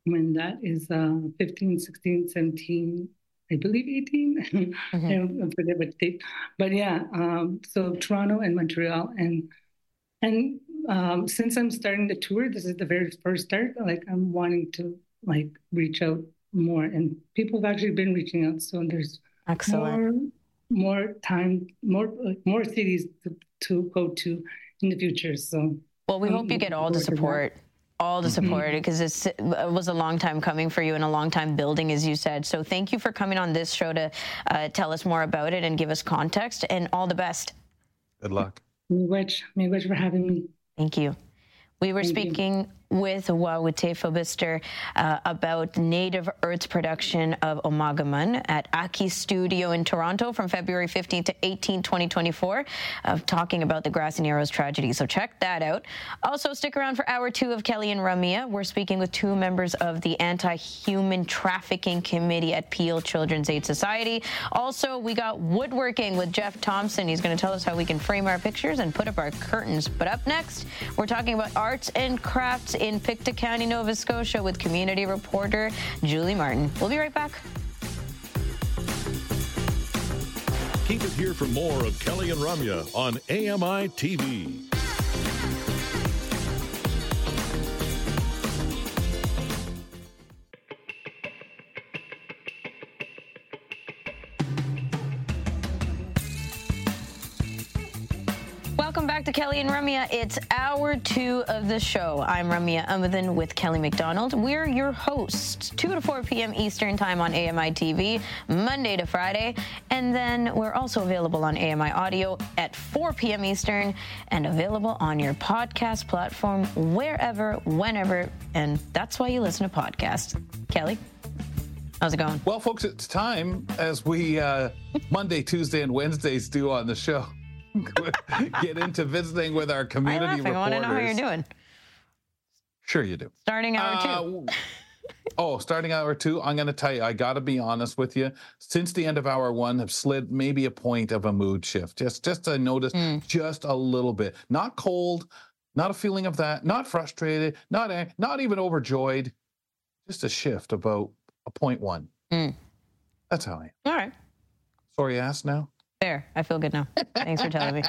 when that is uh, 15, 16, 17, I believe 18. Mm-hmm. I forget what date. But yeah, um, so Toronto and Montreal. And and um, since I'm starting the tour, this is the very first start. Like I'm wanting to like reach out more, and people have actually been reaching out. So there's excellent more, more time, more more cities to, to go to in the future. So well, we hope you get all the support all the support because mm-hmm. it was a long time coming for you and a long time building, as you said. So thank you for coming on this show to uh, tell us more about it and give us context. And all the best. Good luck. Miigwech, miigwech for having me. Thank you. We were Thank speaking you. With Waawaate Fobister uh, about Native Earth's production of Omaagomaan at Aki Studio in Toronto from February 15 to 18, 2024, uh, talking about the Grassy Narrows tragedy. So check that out. Also, stick around for hour two of Kelly and Ramya. We're speaking with two members of the Anti-Human Trafficking Committee at Peel Children's Aid Society. Also, we got woodworking with Jeff Thompson. He's going to tell us how we can frame our pictures and put up our curtains. But up next, we're talking about arts and crafts in Pictou County, Nova Scotia with community reporter Julie Martin. We'll be right back. Keep it here for more of Kelly and Ramya on AMI TV. Back to Kelly and Ramya. It's hour two of the show. I'm Ramya Amadin with Kelly McDonald. We're your hosts, 2 to 4 p.m. Eastern Time on AMI TV, Monday to Friday. And then we're also available on AMI Audio at 4 p.m. Eastern and available on your podcast platform wherever, whenever. And that's why you listen to podcasts. Kelly? How's it going? Well, folks, it's time as we uh, Monday, Tuesday, and Wednesdays do on the show. get into visiting with our community I'm reporters. I want to know how you're doing. Sure, you do. Starting hour Uh, two. oh, starting hour two. I'm going to tell you. I got to be honest with you. Since the end of hour one, have slid maybe a point of a mood shift. Just, just I noticed just a little bit. Not cold, not a feeling of that. Not frustrated. Not, not even overjoyed. Just a shift about a point one. That's how I am. All right. Sorry, ass now. There. I feel good now. Thanks for telling me.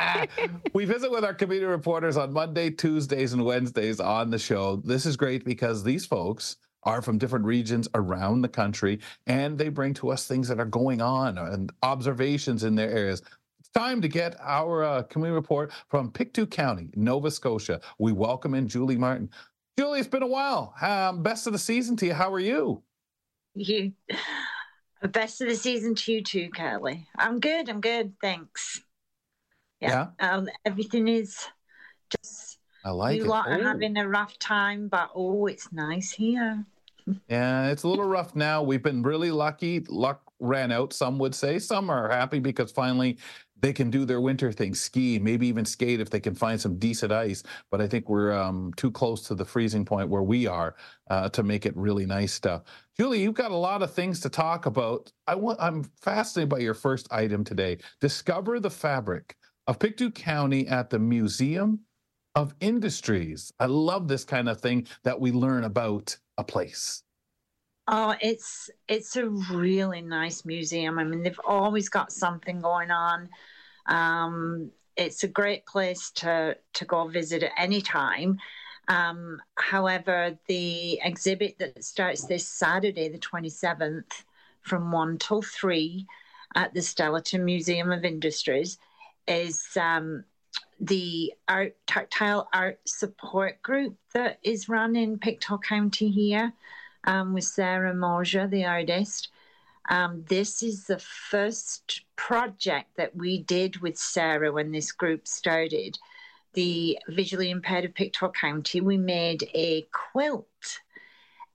we visit with our community reporters on Monday, Tuesdays, and Wednesdays on the show. This is great because these folks are from different regions around the country and they bring to us things that are going on and observations in their areas. It's time to get our uh, community report from Pictou County, Nova Scotia. We welcome in Julie Martin. Julie, it's been a while. Um, best of the season to you. How are you? Best of the season to you too, Kelly. I'm good. I'm good. Thanks. Yeah. Um, everything is just. I like you it. lot are having a rough time, but oh, it's nice here. Yeah, it's a little rough now. We've been really lucky. Luck ran out, some would say. Some are happy because finally they can do their winter thing, ski, maybe even skate if they can find some decent ice. But I think we're um, too close to the freezing point where we are uh, to make it really nice stuff. Julie, you've got a lot of things to talk about. I want, I'm fascinated by your first item today. Discover the fabric of Pictou County at the Museum of Industries. I love this kind of thing that we learn about a place. Oh, it's it's a really nice museum. I mean, they've always got something going on. Um, it's a great place to to go visit at any time. Um, however, the exhibit that starts this Saturday, the 27th, from 1 till 3 at the Stellarton Museum of Industries, is um, the art tactile art support group that is run in Pictou County here um, with Sarah Moja, the artist. Um, this is the first project that we did with Sarah when this group started. The visually impaired of Pictou County, we made a quilt,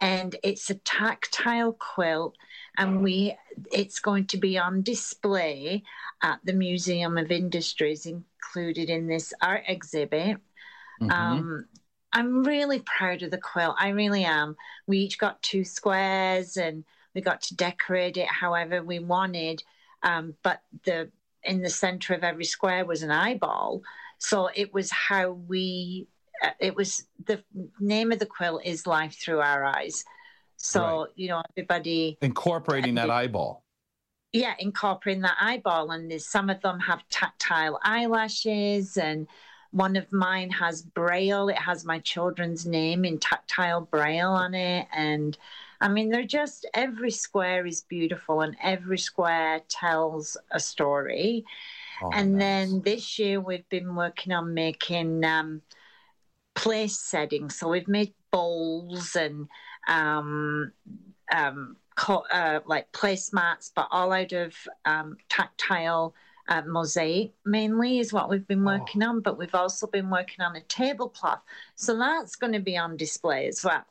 and it's a tactile quilt, and we it's going to be on display at the Museum of Industries, included in this art exhibit. Mm-hmm. Um, I'm really proud of the quilt. I really am. We each got two squares and we got to decorate it however we wanted. Um, but the in the center of every square was an eyeball. So it was how we. Uh, it was the name of the quilt is life through our eyes. So right. you know everybody incorporating that eyeball. Yeah, incorporating that eyeball, and some of them have tactile eyelashes and one of mine has braille. It has my children's name in tactile braille on it. And I mean, they're just every square is beautiful and every square tells a story. Oh, and nice. then this year we've been working on making um, place settings. So we've made bowls and um, um, co- uh, like placemats, but all out of um, tactile uh, mosaic mainly is what we've been oh. working oh. on, but we've also been working on a tablecloth. So that's going to be on display as well.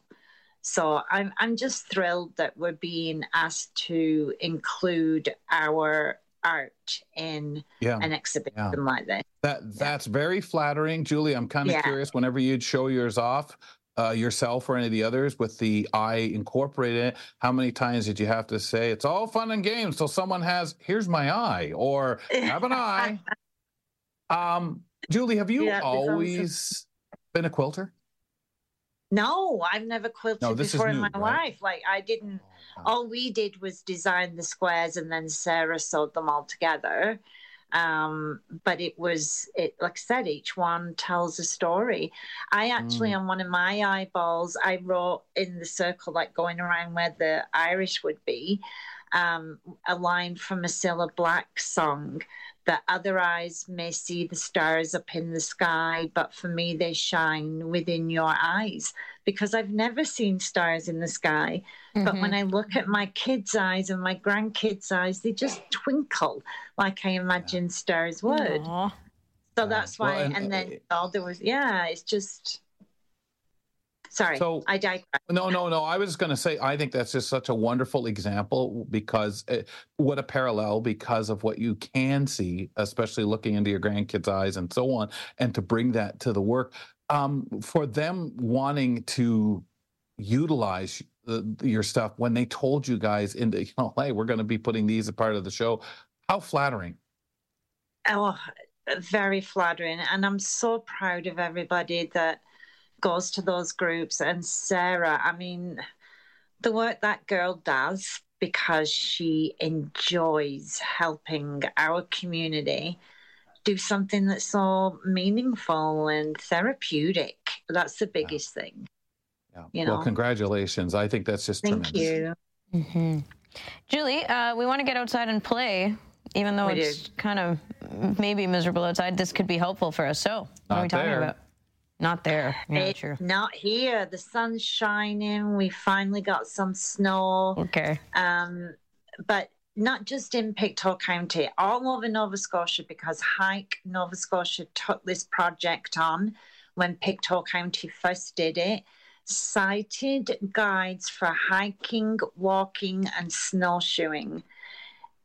So I'm I'm just thrilled that we're being asked to include our art in yeah. an exhibition yeah. like this. That that's yeah. very flattering, Julie. I'm kind of curious. Whenever you'd show yours off, uh, yourself or any of the others with the eye incorporated How many times did you have to say it's all fun and games till someone has here's my eye or have an eye? Um, Julie, have you always been a quilter? No, I've never quilted no, before in my right? life. Like I didn't. Oh, all we did was design the squares, and then Sarah sewed them all together. Um, but it was it like I said, each one tells a story. I actually mm. on one of my eyeballs, I wrote in the circle like going around where the Irish would be, um, a line from a Cilla Black song that other eyes may see the stars up in the sky, but for me they shine within your eyes because I've never seen stars in the sky. Mm-hmm. But when mm-hmm. I look at my kids' eyes and my grandkids' eyes, they just twinkle like I imagine stars would. Aww. So that's why, well, and, and, then all there was, yeah, it's just Sorry, so, I digress. No, no, no. I was going to say, I think that's just such a wonderful example because it, what a parallel because of what you can see, especially looking into your grandkids' eyes and so on, and to bring that to the work. Um, for them wanting to utilize the, your stuff when they told you guys into, you know, hey, we're going to be putting these as part of the show. How flattering. Oh, very flattering. And I'm so proud of everybody that goes to those groups. And Sarah, I mean, the work that girl does because she enjoys helping our community do something that's so meaningful and therapeutic. That's the biggest yeah. thing. Yeah. You know? Well, congratulations. I think that's just Thank tremendous. you. Mm-hmm. Julie, uh, we want to get outside and play. Even though we it's do. kind of maybe miserable outside, this could be helpful for us. So, what Not are we talking there. about? Not there. Yeah, true. Not here. The sun's shining. We finally got some snow. Okay. Um, but not just in Pictou County, all over Nova Scotia, because Hike Nova Scotia took this project on when Pictou County first did it. Sighted guides for hiking, walking, and snowshoeing.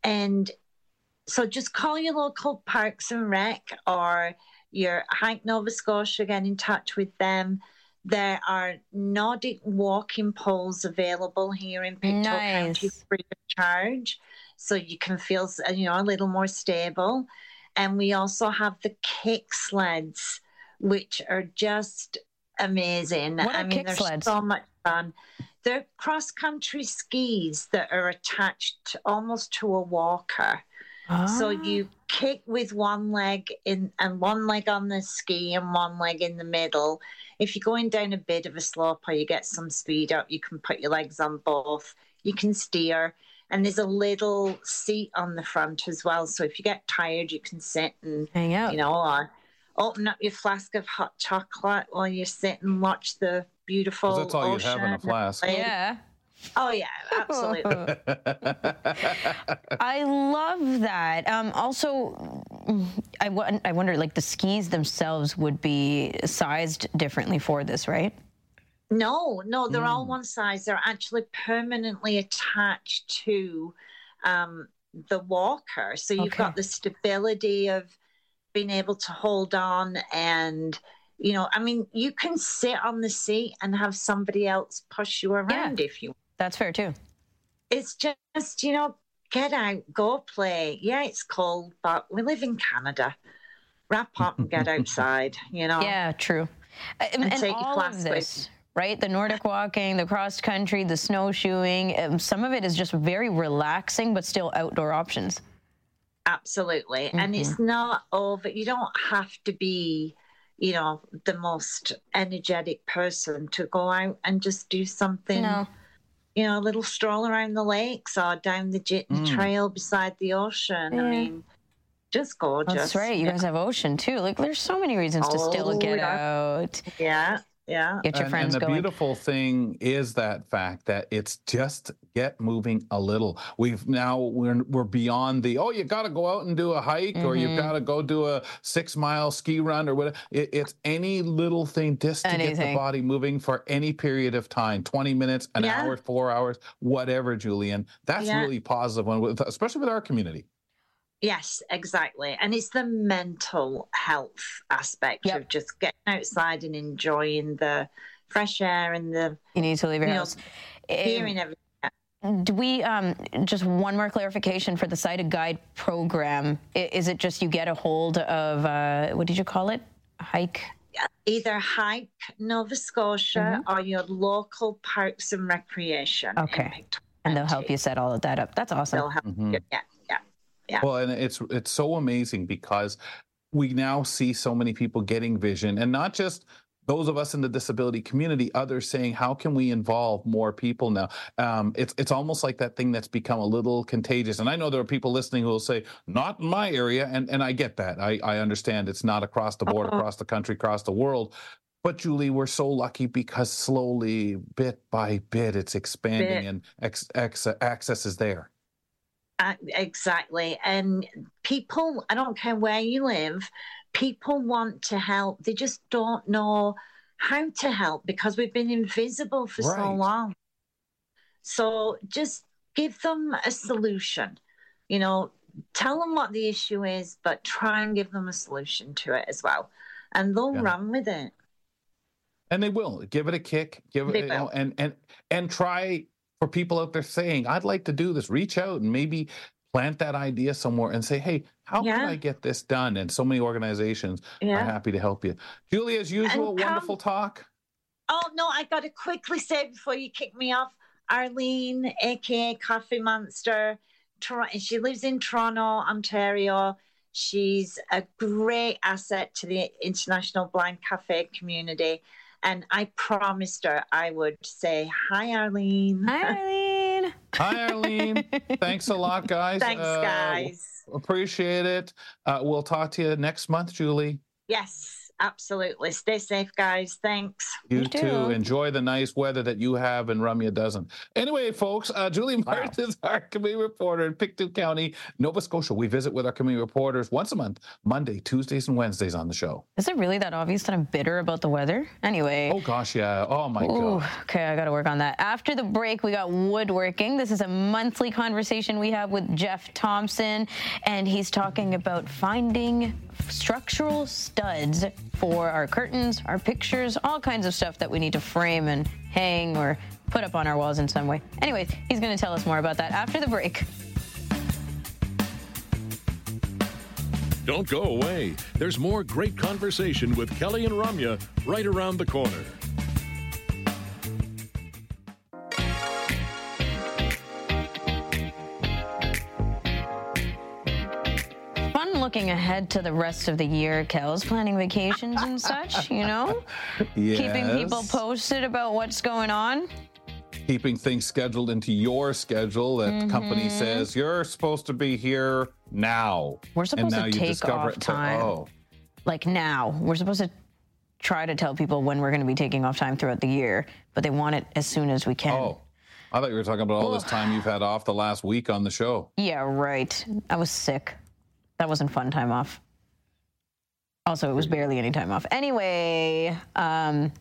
And so just call your local parks and rec or your Hike Nova Scotia, get in touch with them. There are Nordic walking poles available here in Pictou nice. County free of charge, so you can feel you know a little more stable. And we also have the kick sleds, which are just amazing. What I mean, they're sleds? so much fun. They're cross country skis that are attached almost to a walker. So Ah. you kick with one leg in and one leg on the ski and one leg in the middle. If you're going down a bit of a slope or you get some speed up, you can put your legs on both. You can steer. And there's a little seat on the front as well. So if you get tired, you can sit and hang out. You know, or open up your flask of hot chocolate while you sit and watch the beautiful. that's all you have in a flask. Yeah. Oh yeah, absolutely. I love that. Um, also, I, wo- I wonder, like the skis themselves would be sized differently for this, right? No, no, they're all Mm. one size. They're actually permanently attached to um, the walker. So you've got the stability of being able to hold on and you know, I mean, you can sit on the seat and have somebody else push you around if you That's fair too. It's just, you know, get out, go play. Yeah, it's cold, but we live in Canada. Wrap up and get outside, you know. Yeah, true. Uh, And, And and all of this, right? The Nordic walking, the cross country, the snowshoeing, um, some of it is just very relaxing, but still outdoor options. Absolutely. And it's Mm-hmm. not over. You don't have to be, you know, the most energetic person to go out and just do something. No. You know, a little stroll around the lakes or down the Jitney Mm. Trail beside the ocean. Yeah. I mean, just gorgeous. That's right. You guys have ocean too. Like, there's so many reasons to still Oh, get yeah. out. Yeah, yeah. Get your and, friends and the going. beautiful thing is that fact that it's just get moving a little. We've now we're we're beyond the oh you got to go out and do a hike or you've mm-hmm. got to go do a six mile ski run or whatever. It, it's any little thing just to get the body moving for any period of time, twenty minutes, an Yeah. hour, four hours, whatever. Julian, that's Yeah. really positive one, especially with our community. Yes, exactly. And it's the mental health aspect of just getting outside and enjoying the fresh air and the You need to leave your you know, house. hearing everything. Do we um, just one more clarification for the sighted guide program? Is it just you get a hold of uh, what did you call it? A hike. Either hike Nova Scotia Mm-hmm. or your local parks and recreation. Okay. And they'll help you set all of that up. That's awesome. They'll help Mhm. you. Yeah, yeah. Well, and it's it's so amazing because we now see so many people getting vision, and not just those of us in the disability community. Others saying, "How can we involve more people now?" Um, it's it's almost like that thing that's become a little contagious. And I know there are people listening who will say, "Not in my area," and and I get that. I I understand it's not across the board, Uh-huh. across the country, across the world. But Julie, we're so lucky because slowly, bit by bit, it's expanding Bit. and ex, ex, access is there. Uh, exactly. And people, I don't care where you live, people want to help. They just don't know how to help because we've been invisible for so long. So just give them a solution. You know, tell them what the issue is, but try and give them a solution to it as well. And they'll Yeah. run with it. and they will give it a kick give it They you know, and and and try for people out there saying i'd like to do this reach out and maybe plant that idea somewhere and say hey how can i get this done and so many organizations are Yeah. happy to help you julie as usual And come- wonderful talk Oh no, I got to quickly say before you kick me off, Arlene, aka Coffee Monster, she lives in Toronto, Ontario. She's a great asset to the International Blind Cafe community. And I promised her I would say hi, Arlene. Hi, Arlene. hi arlene thanks a lot guys Thanks, Uh, guys. appreciate it uh, we'll talk to you next month julie Yes, Absolutely. Stay safe, guys. Thanks. You, too. Enjoy the nice weather that you have and Ramya doesn't. Anyway, folks, uh, Julie Martin is our community reporter in Pictou County, Nova Scotia. We visit with our community reporters once a month, Monday, Tuesdays, and Wednesdays on the show. Is it really that obvious that I'm bitter about the weather? Anyway. Oh, gosh, yeah. Oh, my Ooh, God. Okay, I got to work on that. After the break, we got woodworking. This is a monthly conversation we have with Jeff Thompson, and he's talking about finding structural studs for our curtains, our pictures, all kinds of stuff that we need to frame and hang or put up on our walls in some way. Anyways, he's going to tell us more about that after the break. Don't go away. There's more great conversation with Kelly and Ramya right around the corner. Looking ahead to the rest of the year, Kel's planning vacations and such, you know? Keeping people posted about what's going on. Keeping things scheduled into your schedule that the company mm-hmm. says you're supposed to be here now. We're supposed and now to you take discover off it and say, time. oh, Like now. We're supposed to try to tell people when we're going to be taking off time throughout the year, but they want it as soon as we can. oh. I thought you were talking about all this time you've had off the last week on the show. Yeah, right. I was sick. That wasn't fun time off. Also, it was barely any time off. Anyway, um,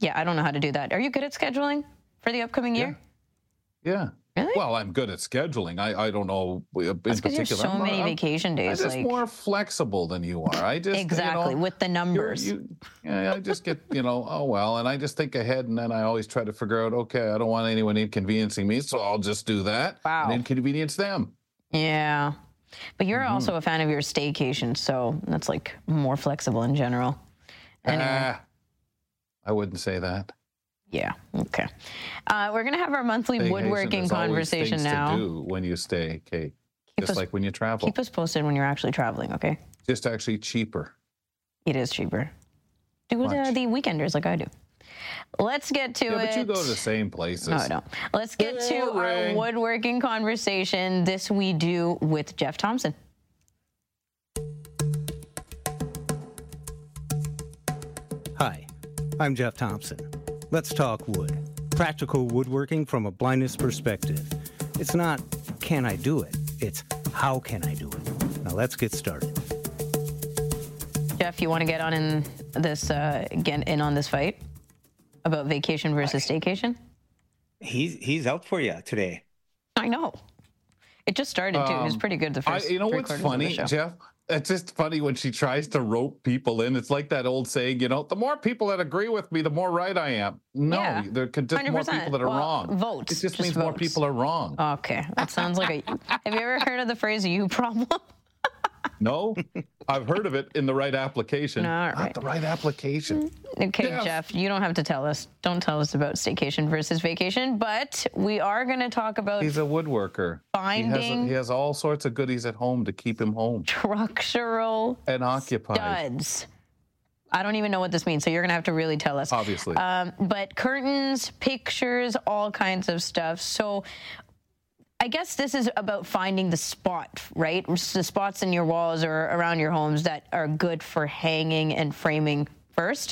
yeah, I don't know how to do that. Are you good at scheduling for the upcoming year? Yeah. Really? Well, I'm good at scheduling. I, I don't know in That's you particular. so I'm- many I'm- vacation days, I'm just like- more flexible than you are. I just you Exactly, know, with the numbers. You, yeah, I just get you know. Oh well, and I just think ahead, and then I always try to figure out. Okay, I don't want anyone inconveniencing me, so I'll just do that. Wow. And inconvenience them. Yeah. But you're Mm-hmm. also a fan of your staycation, so that's like more flexible in general. Anyway. Ah, I wouldn't say that. Yeah. Okay. Uh, we're gonna have our monthly Staycation, woodworking conversation now. To do when you stay, Kate. Just us- like when you travel. Keep us posted when you're actually traveling. Okay. Just actually cheaper. It is cheaper. Do the, the weekenders like I do. Let's get to yeah, it. but you go to the same places. No, I don't. Let's get to our woodworking conversation. This we do with Jeff Thompson. Hi, I'm Jeff Thompson. Let's talk wood. Practical woodworking from a blindness perspective. It's not, can I do it? It's, how can I do it? Now let's get started. Jeff, you want to get on in this, uh, get in on this fight about vacation versus staycation? He's he's out for you today. I know. It just started too. it was Um, pretty good the I, first. you know three what's quarters of the funny. Jeff? It's just funny when she tries to rope people in. It's like that old saying, you know, the more people that agree with me, the more right I am. No, Yeah. there could just more 100%. people that are Well, wrong. votes, It just, just means more people are wrong. Okay, that sounds like a. Have you ever heard of the phrase "you problem"? No, I've heard of it in the right application. All Not right. the right application. Okay, Jeff. Jeff, you don't have to tell us. Don't tell us about staycation versus vacation, but we are going to talk about He's a woodworker. He has, Finding- he has all sorts of goodies at home to keep him home structural and occupied. studs. I don't even know what this means, so you're going to have to really tell us. Obviously. Um, but curtains, pictures, all kinds of stuff. So I guess this is about finding the spot, right? The spots in your walls or around your homes that are good for hanging and framing first.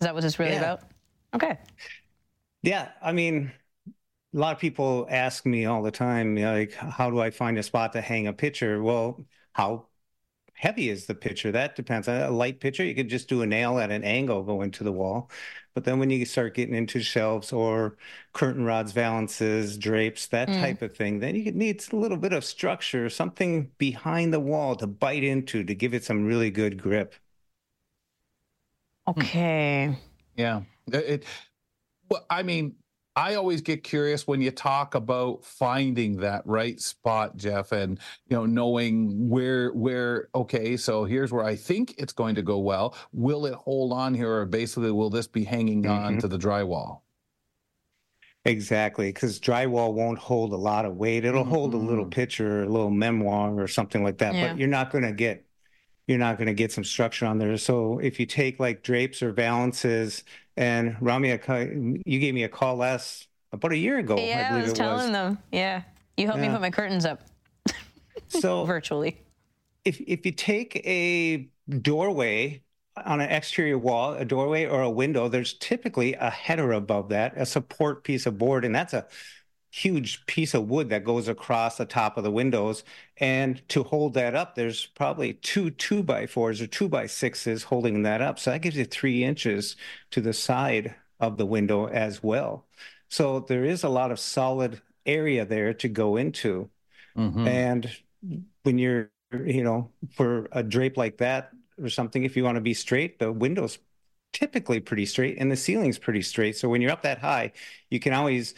Is that what this really Yeah. about? Okay. Yeah, I mean, a lot of people ask me all the time, like, how do I find a spot to hang a picture? Well, how heavy is the picture? That depends. A light picture, you could just do a nail at an angle going to the wall. But then when you start getting into shelves or curtain rods, valances, drapes, that Mm. type of thing, then you need a little bit of structure, something behind the wall to bite into to give it some really good grip. Okay. Yeah. It, it- well, I mean, I always get curious when you talk about finding that right spot, Jeff, and you know, knowing where where okay, so here's where I think it's going to go well. Will it hold on here, or basically will this be hanging on Mhm. to the drywall? Exactly, because drywall won't hold a lot of weight. It'll hold a little picture, a little memoir, or something like that. Yeah. But you're not going to get you're not going to get some structure on there. So if you take like drapes or valances, and Ramya, you gave me a call last about a year ago. yeah, I, believe was telling them. Yeah. You helped me put my curtains up So virtually. if if you take a doorway on an exterior wall, a doorway or a window, there's typically a header above that, a support piece of board, and that's a huge piece of wood that goes across the top of the windows. And to hold that up, there's probably two two by fours or two by sixes holding that up. So that gives you three inches to the side of the window as well. So there is a lot of solid area there to go into. Mm-hmm. And when you're, you know, for a drape like that or something, if you want to be straight, the window's typically pretty straight and the ceiling's pretty straight. So when you're up that high, you can always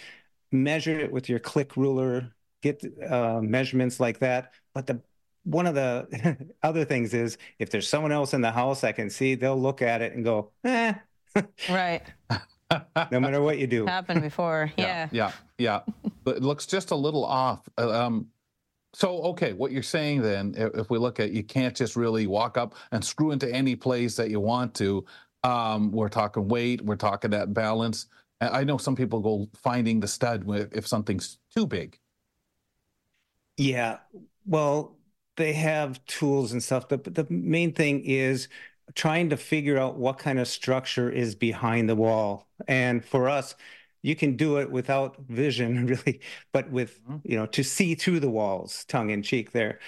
measure it with your click ruler, get uh, measurements like that. But the one of the other things is if there's someone else in the house I can see, they'll look at it and go, eh. right. no matter what you do. Happened before. Yeah. Yeah. Yeah. but it looks just a little off. Uh, um, so, okay, what you're saying then, if we look at you can't just really walk up and screw into any place that you want to. Um, we're talking weight, we're talking that balance. I know some people go finding the stud if something's too big. Yeah. Well, they have tools and stuff, but the main thing is trying to figure out what kind of structure is behind the wall. And for us, you can do it without vision, really, but with, mm-hmm. you know, to see through the walls, tongue in cheek there,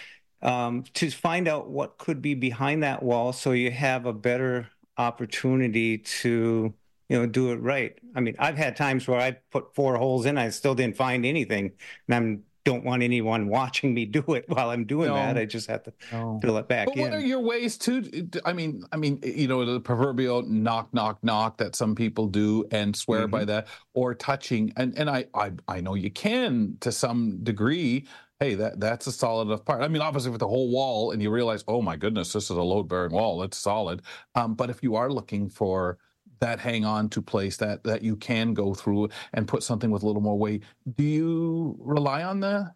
um, to find out what could be behind that wall so you have a better opportunity to you know, do it right. I mean, I've had times where I put four holes in, I still didn't find anything, and I don't want anyone watching me do it while I'm doing no. that. I just have to no. fill it back but in. What are your ways to? I mean, I mean, you know, the proverbial knock, knock, knock that some people do and swear mm-hmm. by that, or touching, and and I, I I know you can to some degree. Hey, that that's a solid enough part. I mean, obviously, with the whole wall, and you realize, oh my goodness, this is a load bearing wall. It's solid. Um, but if you are looking for that hang on to place that that you can go through and put something with a little more weight. Do you rely on the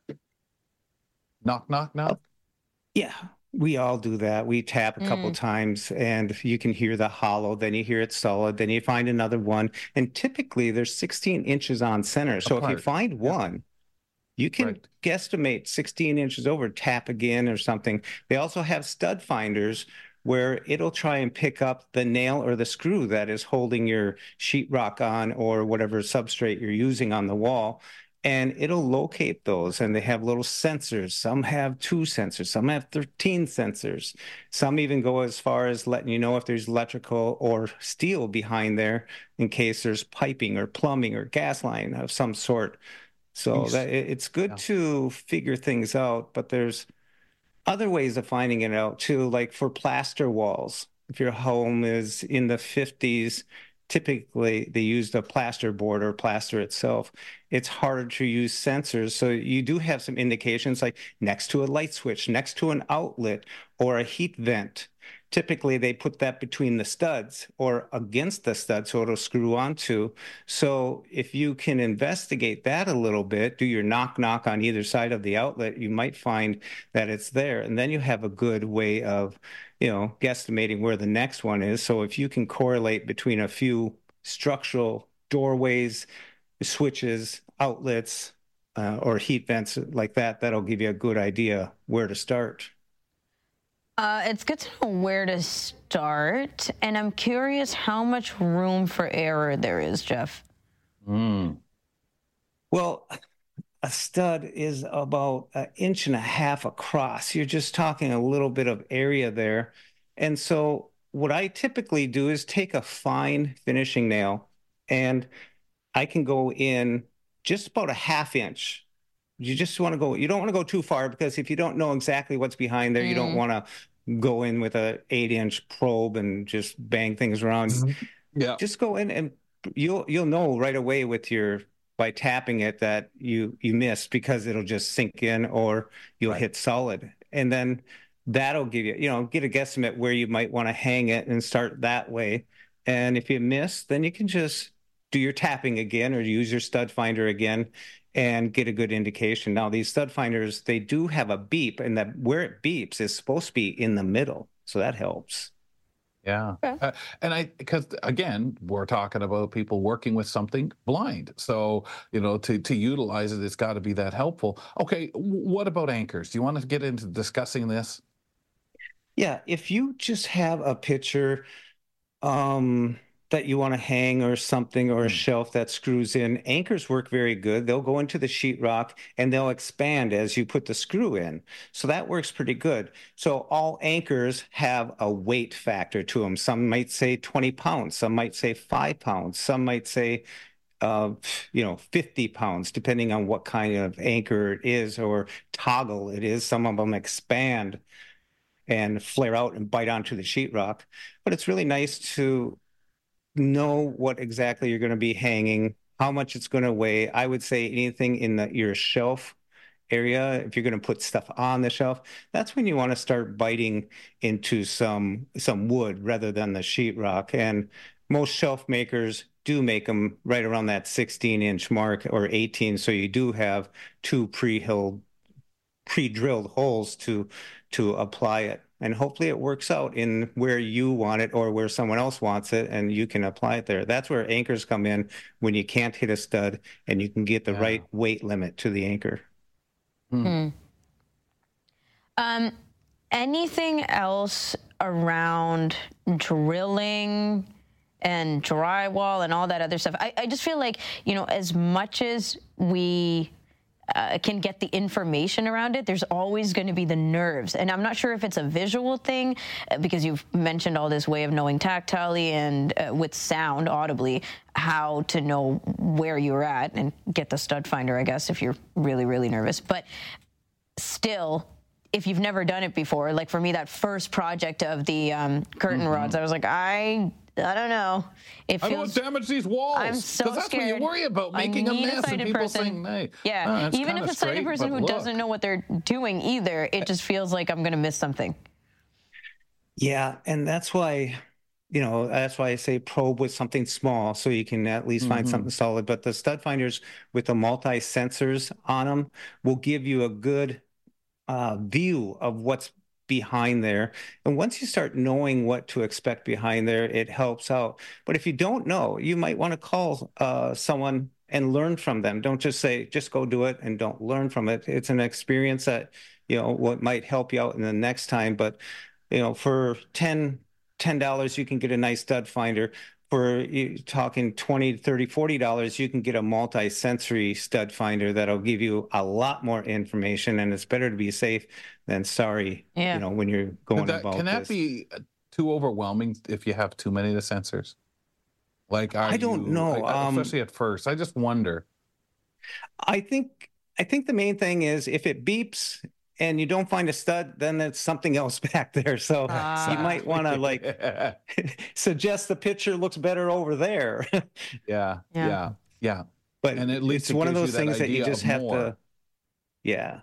knock knock knock? Yeah, we all do that. We tap a couple mm. times and you can hear the hollow, then you hear it solid, then you find another one. And typically there's 16 inches on center. So Apart. if you find one, you can right. guesstimate 16 inches over, tap again or something. They also have stud finders where it'll try and pick up the nail or the screw that is holding your sheetrock on or whatever substrate you're using on the wall and it'll locate those and they have little sensors. Some have two sensors some have 13 sensors. Some even go as far as letting you know if there's electrical or steel behind there in case there's piping or plumbing or gas line of some sort. So that, it's good yeah. to figure things out but there's other ways of finding it out too, like for plaster walls. If your home is in the 50s, typically they use the plaster board or plaster itself. It's harder to use sensors. So you do have some indications like next to a light switch, next to an outlet, or a heat vent typically they put that between the studs or against the stud so it'll screw onto. So if you can investigate that a little bit, do your knock knock on either side of the outlet, you might find that it's there. And then you have a good way of, you know, guesstimating where the next one is. So if you can correlate between a few structural doorways, switches, outlets, uh, or heat vents like that, that'll give you a good idea where to start. Uh, it's good to know where to start, and I'm curious how much room for error there is, Jeff. Mm. Well, a stud is about an inch and a half across. You're just talking a little bit of area there. And so, what I typically do is take a fine finishing nail and I can go in just about a half inch you just want to go you don't want to go too far because if you don't know exactly what's behind there mm. you don't mm. want to go in with a eight inch probe and just bang things around. Mm-hmm. Yeah. Just go in and you'll you'll know right away with your by tapping it that you you missed because it'll just sink in or you'll right. hit solid. And then that'll give you, you know, get a guesstimate where you might want to hang it and start that way. And if you miss, then you can just do your tapping again or use your stud finder again and get a good indication. Now, these stud finders, they do have a beep, and that where it beeps is supposed to be in the middle. So that helps. Yeah. Uh, and I, because again, we're talking about people working with something blind. So, you know, to, to utilize it, it's got to be that helpful. Okay. What about anchors? Do you want to get into discussing this? Yeah. If you just have a picture um, that you want to hang or something or a shelf that screws in, anchors work very good. They'll go into the sheetrock and they'll expand as you put the screw in. So that works pretty good. So all anchors have a weight factor to them. Some might say 20 pounds, some might say five pounds, some might say uh, you know, 50 pounds, depending on what kind of anchor it is or toggle it is. Some of them expand and flare out and bite onto the sheetrock. But it's really nice to know what exactly you're going to be hanging, how much it's going to weigh. I would say anything in the, your shelf area, if you're going to put stuff on the shelf, that's when you want to start biting into some some wood rather than the sheetrock. And most shelf makers do make them right around that 16 inch mark or 18, so you do have two pre-drilled pre-drilled holes to to apply it and hopefully it works out in where you want it or where someone else wants it and you can apply it there that's where anchors come in when you can't hit a stud and you can get the yeah. right weight limit to the anchor hmm. Hmm. Um, anything else around drilling and drywall and all that other stuff I, I just feel like you know as much as we uh, can get the information around it, there's always going to be the nerves. And I'm not sure if it's a visual thing, uh, because you've mentioned all this way of knowing tactilely and uh, with sound audibly how to know where you're at and get the stud finder, I guess, if you're really, really nervous. But still, if you've never done it before, like for me, that first project of the um, curtain mm-hmm. rods, I was like, I I don't know. It feels, I don't to damage these walls. I'm so that's scared. what you worry about, making a mess a and people person. saying, hey. Yeah, oh, even if it's a sighted person who look. doesn't know what they're doing either, it just feels like I'm going to miss something. Yeah, and that's why, you know, that's why I say probe with something small so you can at least mm-hmm. find something solid. But the stud finders with the multi sensors on them will give you a good uh, view of what's behind there. And once you start knowing what to expect behind there, it helps out. But if you don't know, you might want to call uh, someone and learn from them. Don't just say, just go do it and don't learn from it. It's an experience that, you know, what might help you out in the next time. But, you know, for 10, $10, you can get a nice stud finder for talking 20 30 40 dollars you can get a multi-sensory stud finder that'll give you a lot more information and it's better to be safe than sorry yeah. you know when you're going that, about can that this. be too overwhelming if you have too many of the sensors like i don't you, know um, especially at first i just wonder i think i think the main thing is if it beeps and you don't find a stud, then it's something else back there. So uh, you might want to like suggest the picture looks better over there. yeah, yeah, yeah, yeah. But and at least it's one of those that things that you just have more. to, yeah,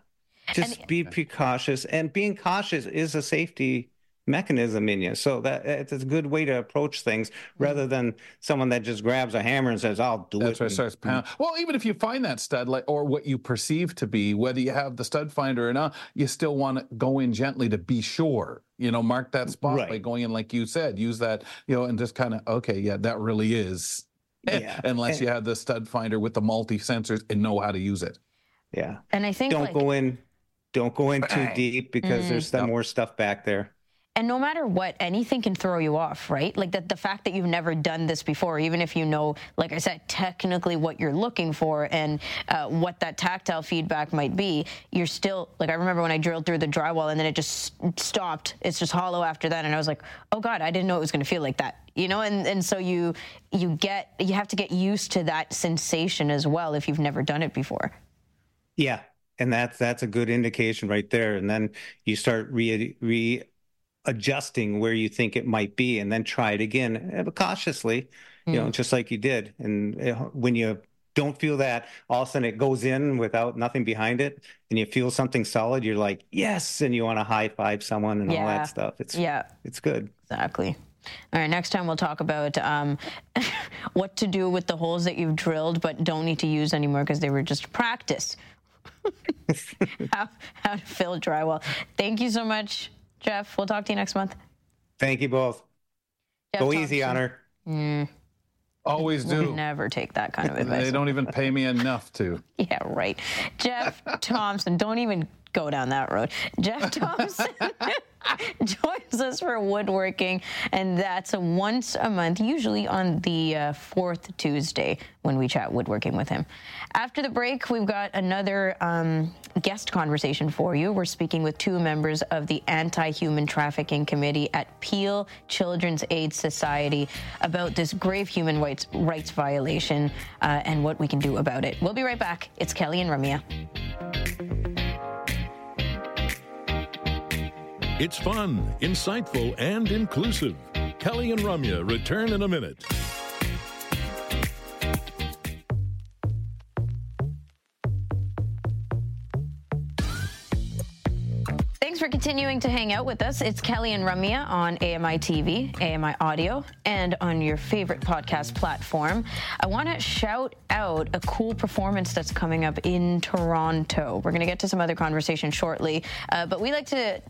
just and, be precautious. And being cautious is a safety mechanism in you. So that it's a good way to approach things rather mm-hmm. than someone that just grabs a hammer and says, "I'll do That's it." Right, starts pound. Well, even if you find that stud, like or what you perceive to be, whether you have the stud finder or not, you still want to go in gently to be sure. You know, mark that spot right. by going in, like you said, use that, you know, and just kind of okay, yeah, that really is. Yeah. Unless and, you have the stud finder with the multi sensors and know how to use it. Yeah. And I think don't like, go in, don't go in too deep because mm, there's some yep. more stuff back there and no matter what anything can throw you off right? Like that the fact that you've never done this before even if you know like i said technically what you're looking for and uh, what that tactile feedback might be you're still like i remember when i drilled through the drywall and then it just stopped. It's just hollow after that. And i was like oh god i didn't know it was going to feel like that you know? And and so you you get you have to get used to that sensation as well if you've never done it before. Yeah. And that's that's a good indication right there. And then you start re re adjusting where you think it might be and then try it again but cautiously you mm. know just like you did and uh, when you don't feel that all of a sudden it goes in without nothing behind it and you feel something solid you're like yes and you want to high five someone and yeah. all that stuff it's yeah it's good exactly all right, next time we'll talk about um, what to do with the holes that you've drilled but don't need to use anymore because they were just practice. how, how to fill drywall. Thank you so much, Jeff, we'll talk to you next month. Thank you both. Jeff Go easy on her. Mm. Always do. Never take that kind of advice. they don't even pay me enough to. yeah, right. Jeff Thompson, don't even go down that road. Jeff Thompson joins us for woodworking, and that's once a month, usually on the uh, fourth Tuesday when we chat woodworking with him. After the break, we've got another um, guest conversation for you. We're speaking with two members of the Anti Human Trafficking Committee at Peel Children's Aid Society about this grave human rights, rights violation uh, and what we can do about it. We'll be right back. It's Kelly and Ramya. It's fun, insightful, and inclusive. Kelly and Ramya return in a minute. Thanks for continuing to hang out with us. It's Kelly and Ramya on AMI TV, AMI Audio, and on your favorite podcast platform. I want to shout out a cool performance that's coming up in Toronto. We're going to get to some other conversation shortly, uh, but we like to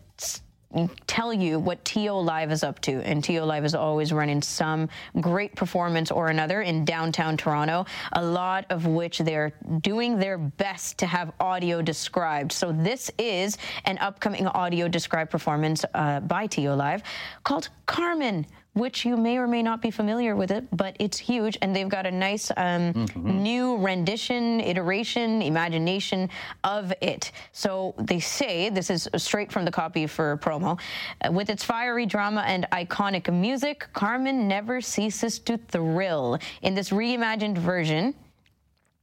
tell you what TO Live is up to. And TO Live is always running some great performance or another in downtown Toronto, a lot of which they're doing their best to have audio described. So this is an upcoming audio described performance uh, by TO Live called Carmen which you may or may not be familiar with it, but it's huge, and they've got a nice um, mm-hmm. new rendition, iteration, imagination of it. So they say this is straight from the copy for promo. Uh, with its fiery drama and iconic music, Carmen never ceases to thrill. In this reimagined version,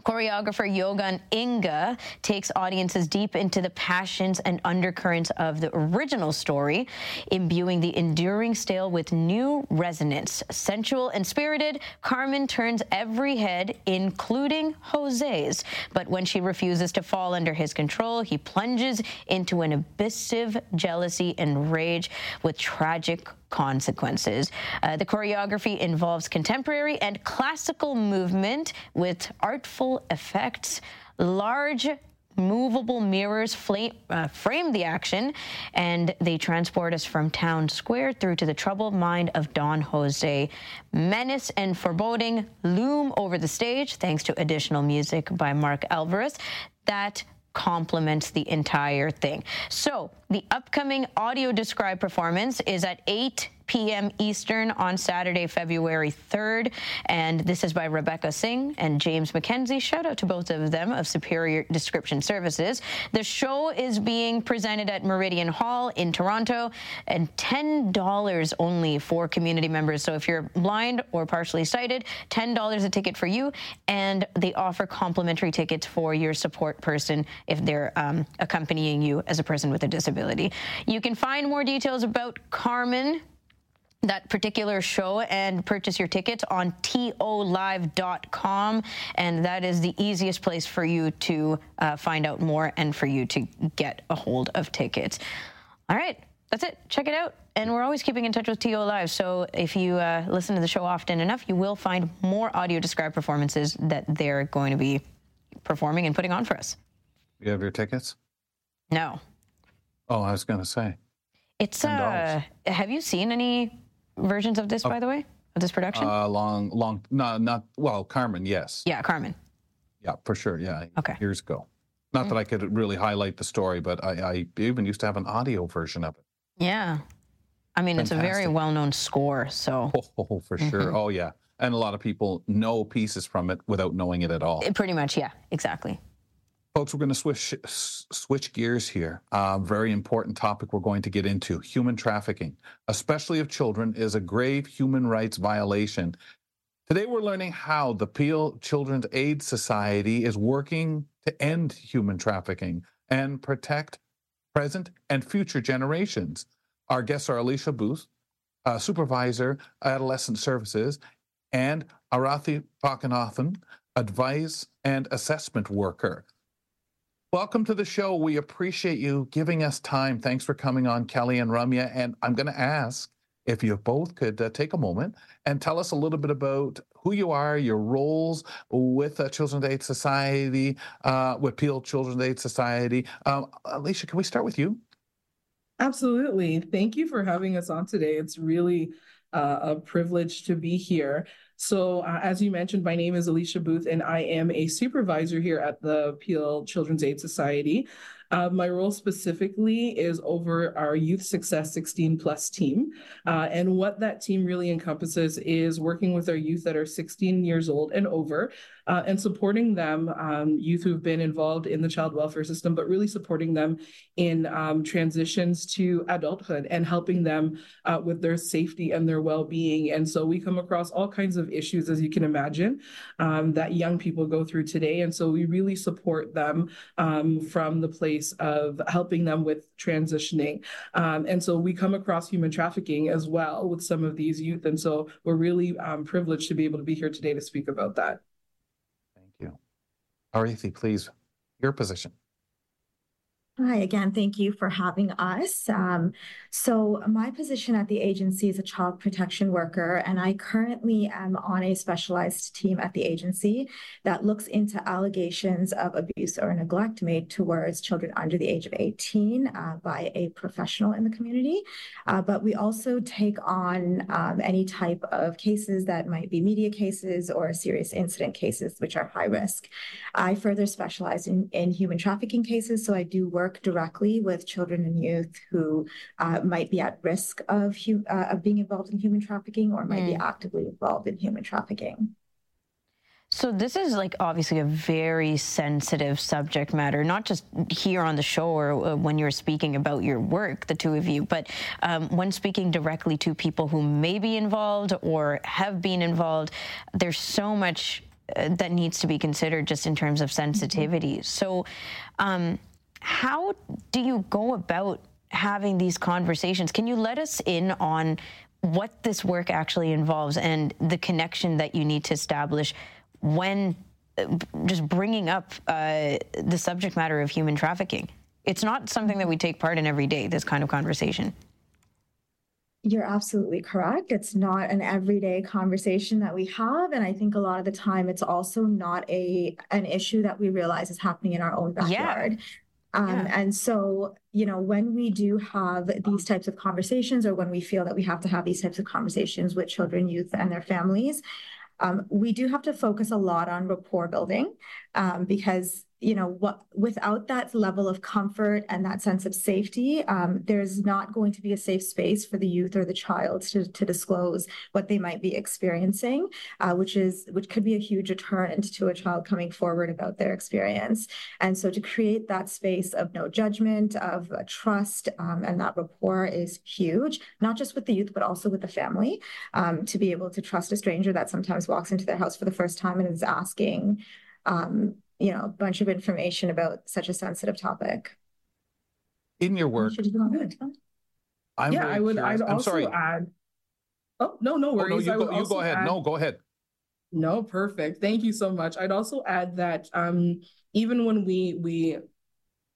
Choreographer Johan Inger takes audiences deep into the passions and undercurrents of the original story, imbuing the enduring tale with new resonance. Sensual and spirited, Carmen turns every head, including Jose's. But when she refuses to fall under his control, he plunges into an abyss of jealousy and rage with tragic consequences. Uh, the choreography involves contemporary and classical movement with artful effects, large movable mirrors flame, uh, frame the action, and they transport us from town square through to the troubled mind of Don Jose. Menace and foreboding loom over the stage, thanks to additional music by Marc Álvarez. That complements the entire thing. So the upcoming audio described performance is at 8 p.m. Eastern on Saturday, February 3rd. And this is by Rebecca Singh and James McKenzie. Shout out to both of them of Superior Description Services. The show is being presented at Meridian Hall in Toronto and $10 only for community members. So if you're blind or partially sighted, $10 a ticket for you. And they offer complimentary tickets for your support person if they're um, accompanying you as a person with a disability. You can find more details about Carmen that particular show and purchase your tickets on tolive.com. And that is the easiest place for you to uh, find out more and for you to get a hold of tickets. All right, that's it. Check it out. And we're always keeping in touch with TO Live. So if you uh, listen to the show often enough, you will find more audio described performances that they're going to be performing and putting on for us. Do you have your tickets? No. Oh, I was going to say. It's uh have you seen any versions of this, oh. by the way, of this production? Uh, long, long, no, not well. Carmen, yes. Yeah, Carmen. Yeah, for sure. Yeah. Okay. Years ago. Not that I could really highlight the story, but I, I, even used to have an audio version of it. Yeah. I mean, it's a very well-known score, so. Oh, oh for mm-hmm. sure. Oh, yeah. And a lot of people know pieces from it without knowing it at all. It pretty much, yeah, exactly. Folks, we're going to switch switch gears here. Uh, very important topic we're going to get into: human trafficking, especially of children, is a grave human rights violation. Today, we're learning how the Peel Children's Aid Society is working to end human trafficking and protect present and future generations. Our guests are Alicia Booth, uh, Supervisor, Adolescent Services, and Arathi Pakanathan, Advice and Assessment Worker. Welcome to the show. We appreciate you giving us time. Thanks for coming on, Kelly and Ramya. And I'm going to ask if you both could uh, take a moment and tell us a little bit about who you are, your roles with uh, Children's Aid Society, uh, with Peel Children's Aid Society. Um, Alicia, can we start with you? Absolutely. Thank you for having us on today. It's really uh, a privilege to be here. So, uh, as you mentioned, my name is Alicia Booth, and I am a supervisor here at the Peel Children's Aid Society. Uh, my role specifically is over our Youth Success 16 Plus team. Uh, and what that team really encompasses is working with our youth that are 16 years old and over uh, and supporting them, um, youth who've been involved in the child welfare system, but really supporting them in um, transitions to adulthood and helping them uh, with their safety and their well being. And so we come across all kinds of issues, as you can imagine, um, that young people go through today. And so we really support them um, from the place of helping them with transitioning. Um, and so we come across human trafficking as well with some of these youth. And so we're really um, privileged to be able to be here today to speak about that. Arathi, please, your position. Hi, again, thank you for having us. Um, so, my position at the agency is a child protection worker, and I currently am on a specialized team at the agency that looks into allegations of abuse or neglect made towards children under the age of 18 uh, by a professional in the community. Uh, but we also take on um, any type of cases that might be media cases or serious incident cases, which are high risk. I further specialize in, in human trafficking cases, so I do work work directly with children and youth who uh, might be at risk of, uh, of being involved in human trafficking or might mm. be actively involved in human trafficking. So this is like obviously a very sensitive subject matter, not just here on the show or uh, when you're speaking about your work, the two of you, but um, when speaking directly to people who may be involved or have been involved, there's so much uh, that needs to be considered just in terms of sensitivity. Mm-hmm. So, um, how do you go about having these conversations? Can you let us in on what this work actually involves and the connection that you need to establish when uh, just bringing up uh, the subject matter of human trafficking? It's not something that we take part in every day, this kind of conversation. You're absolutely correct. It's not an everyday conversation that we have. And I think a lot of the time it's also not a an issue that we realize is happening in our own backyard. Yeah. Um, yeah. And so, you know, when we do have these types of conversations, or when we feel that we have to have these types of conversations with children, youth, and their families, um, we do have to focus a lot on rapport building um, because you know what without that level of comfort and that sense of safety um, there's not going to be a safe space for the youth or the child to, to disclose what they might be experiencing uh, which is which could be a huge deterrent to a child coming forward about their experience. And so to create that space of no judgment of uh, trust um, and that rapport is huge not just with the youth but also with the family um, to be able to trust a stranger that sometimes walks into their house for the first time and is asking um, you know, a bunch of information about such a sensitive topic. In your work, I'm yeah, I would. Curious. I'd also sorry. add. Oh no, no worries. Oh, no, you, go, you go ahead. Add, no, go ahead. No, perfect. Thank you so much. I'd also add that um, even when we we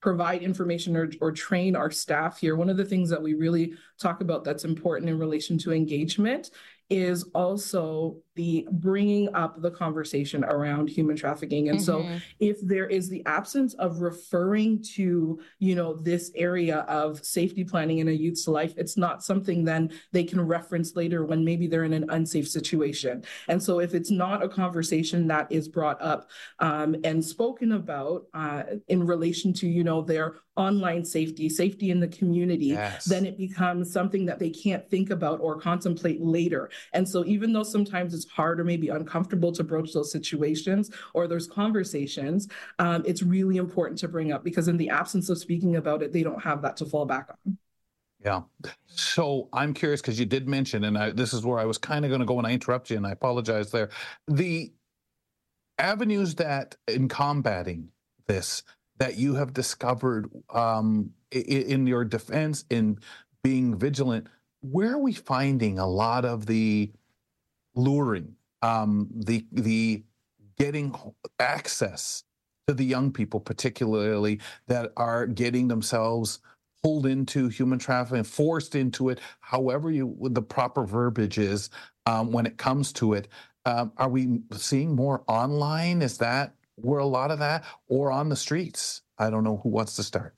provide information or, or train our staff here, one of the things that we really talk about that's important in relation to engagement is also the bringing up the conversation around human trafficking and mm-hmm. so if there is the absence of referring to you know this area of safety planning in a youth's life it's not something then they can reference later when maybe they're in an unsafe situation and so if it's not a conversation that is brought up um, and spoken about uh, in relation to you know their online safety safety in the community yes. then it becomes something that they can't think about or contemplate later and so even though sometimes it's hard or maybe uncomfortable to broach those situations or those conversations, um, it's really important to bring up because in the absence of speaking about it, they don't have that to fall back on. Yeah. So I'm curious because you did mention, and I, this is where I was kind of going to go when I interrupt you, and I apologize there. The avenues that in combating this that you have discovered um, in, in your defense in being vigilant where are we finding a lot of the luring, um, the the getting access to the young people, particularly that are getting themselves pulled into human trafficking, forced into it, however you the proper verbiage is um, when it comes to it. Um, are we seeing more online? Is that where a lot of that, or on the streets? I don't know who wants to start.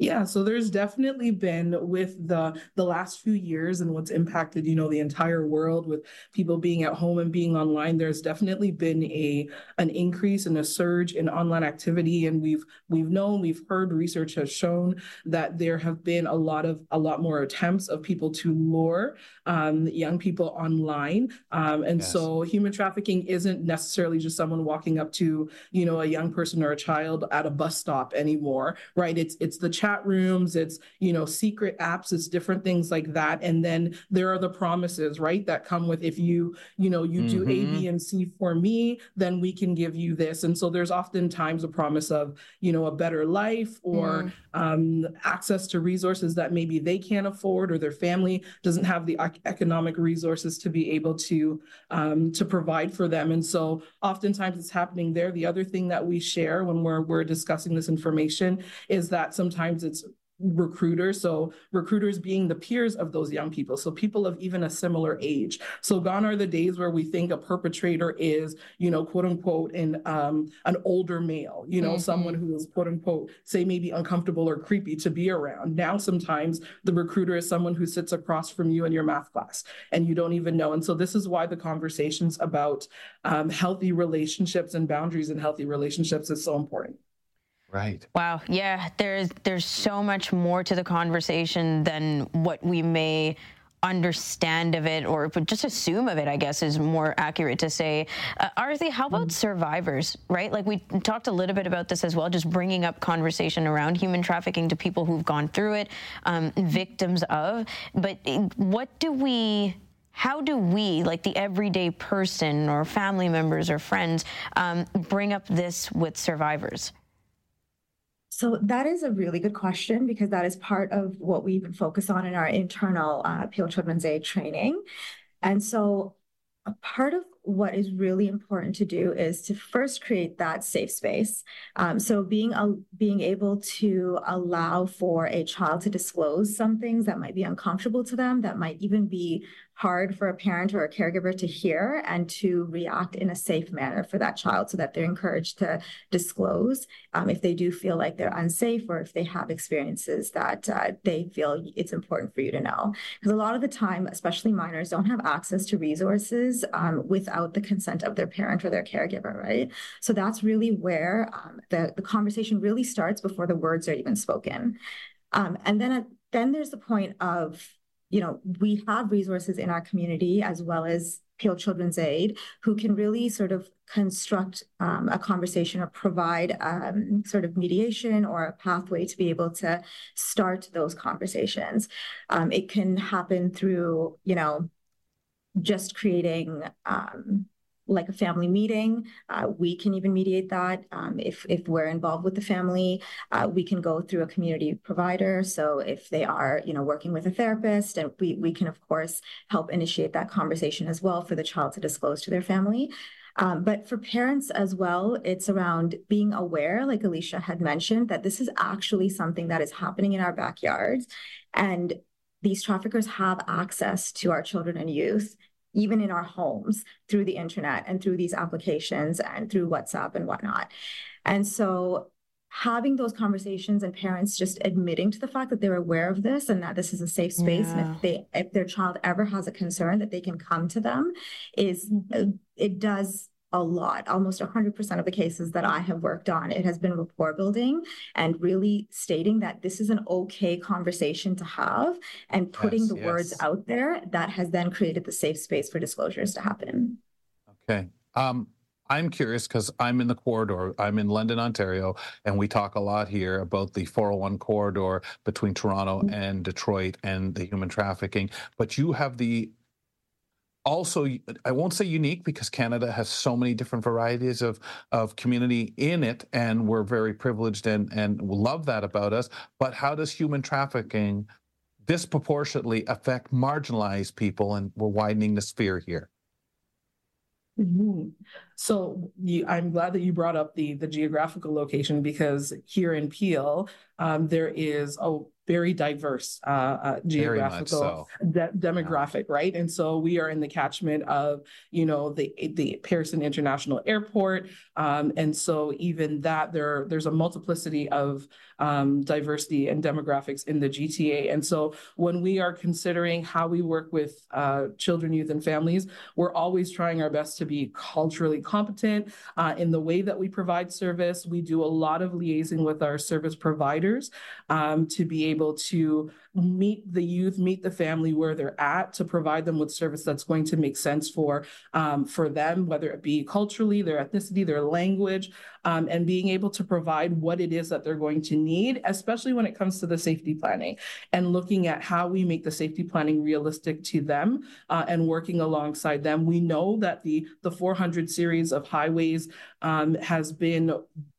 Yeah, so there's definitely been with the the last few years and what's impacted, you know, the entire world with people being at home and being online, there's definitely been a an increase and a surge in online activity and we've we've known, we've heard research has shown that there have been a lot of a lot more attempts of people to lure um, young people online. Um, and yes. so human trafficking isn't necessarily just someone walking up to, you know, a young person or a child at a bus stop anymore, right? It's it's the chat chat rooms, it's, you know, secret apps, it's different things like that. And then there are the promises, right, that come with if you, you know, you do mm-hmm. A, B, and C for me, then we can give you this. And so there's oftentimes a promise of, you know, a better life or mm. um, access to resources that maybe they can't afford or their family doesn't have the economic resources to be able to um, to provide for them. And so oftentimes it's happening there. The other thing that we share when we're we're discussing this information is that sometimes sometimes it's recruiters. So recruiters being the peers of those young people. So people of even a similar age. So gone are the days where we think a perpetrator is, you know, quote unquote, in um, an older male, you know, mm-hmm. someone who is quote unquote, say maybe uncomfortable or creepy to be around. Now sometimes the recruiter is someone who sits across from you in your math class and you don't even know. And so this is why the conversations about um, healthy relationships and boundaries in healthy relationships is so important. Right. Wow. Yeah. There's there's so much more to the conversation than what we may understand of it or just assume of it, I guess is more accurate to say. Uh, Arthi, how about mm. survivors, right? Like we talked a little bit about this as well, just bringing up conversation around human trafficking to people who've gone through it, um, victims of. But eh, what do we how do we, like the everyday person or family members or friends, um, bring up this with survivors? So that is a really good question because that is part of what we even focus on in our internal uh, Peel Children's Aid training. And so a part of what is really important to do is to first create that safe space. Um, so being a, being able to allow for a child to disclose some things that might be uncomfortable to them, that might even be hard for a parent or a caregiver to hear and to react in a safe manner for that child so that they're encouraged to disclose um, if they do feel like they're unsafe or if they have experiences that uh, they feel it's important for you to know. Because a lot of the time, especially minors, don't have access to resources um, without the consent of their parent or their caregiver, right? So that's really where um, the, the conversation really starts before the words are even spoken. Um, and then, then there's the point of you know, we have resources in our community as well as Peel Children's Aid who can really sort of construct um, a conversation or provide um, sort of mediation or a pathway to be able to start those conversations. Um, it can happen through, you know, just creating um, like a family meeting. Uh, we can even mediate that um, if if we're involved with the family. Uh, we can go through a community provider. So if they are, you know, working with a therapist, and we we can of course help initiate that conversation as well for the child to disclose to their family. Um, but for parents as well, it's around being aware, like Alicia had mentioned, that this is actually something that is happening in our backyards. And these traffickers have access to our children and youth even in our homes through the internet and through these applications and through WhatsApp and whatnot. And so having those conversations and parents just admitting to the fact that they're aware of this and that this is a safe space yeah. and if they if their child ever has a concern that they can come to them is mm-hmm. it does a lot. Almost 100% of the cases that I have worked on, it has been rapport building and really stating that this is an okay conversation to have and putting yes, the yes. words out there that has then created the safe space for disclosures to happen. Okay. Um, I'm curious because I'm in the corridor. I'm in London, Ontario, and we talk a lot here about the 401 corridor between Toronto mm-hmm. and Detroit and the human trafficking. But you have the also i won't say unique because canada has so many different varieties of of community in it and we're very privileged and and love that about us but how does human trafficking disproportionately affect marginalized people and we're widening the sphere here Mm-hmm. So you, I'm glad that you brought up the the geographical location because here in Peel, um, there is a very diverse uh, uh, geographical so. de- demographic, yeah. right? And so we are in the catchment of, you know, the the Pearson International Airport, um, and so even that there there's a multiplicity of um, diversity and demographics in the GTA. And so when we are considering how we work with uh, children, youth, and families, we're always trying our best to be culturally competent uh, in the way that we provide service. We do a lot of liaising with our service providers um, to be able to meet the youth, meet the family where they're at, to provide them with service that's going to make sense for um, for them, whether it be culturally, their ethnicity, their language, um, and being able to provide what it is that they're going to need, especially when it comes to the safety planning and looking at how we make the safety planning realistic to them uh, and working alongside them. We know that the the 400 series of highways um, has been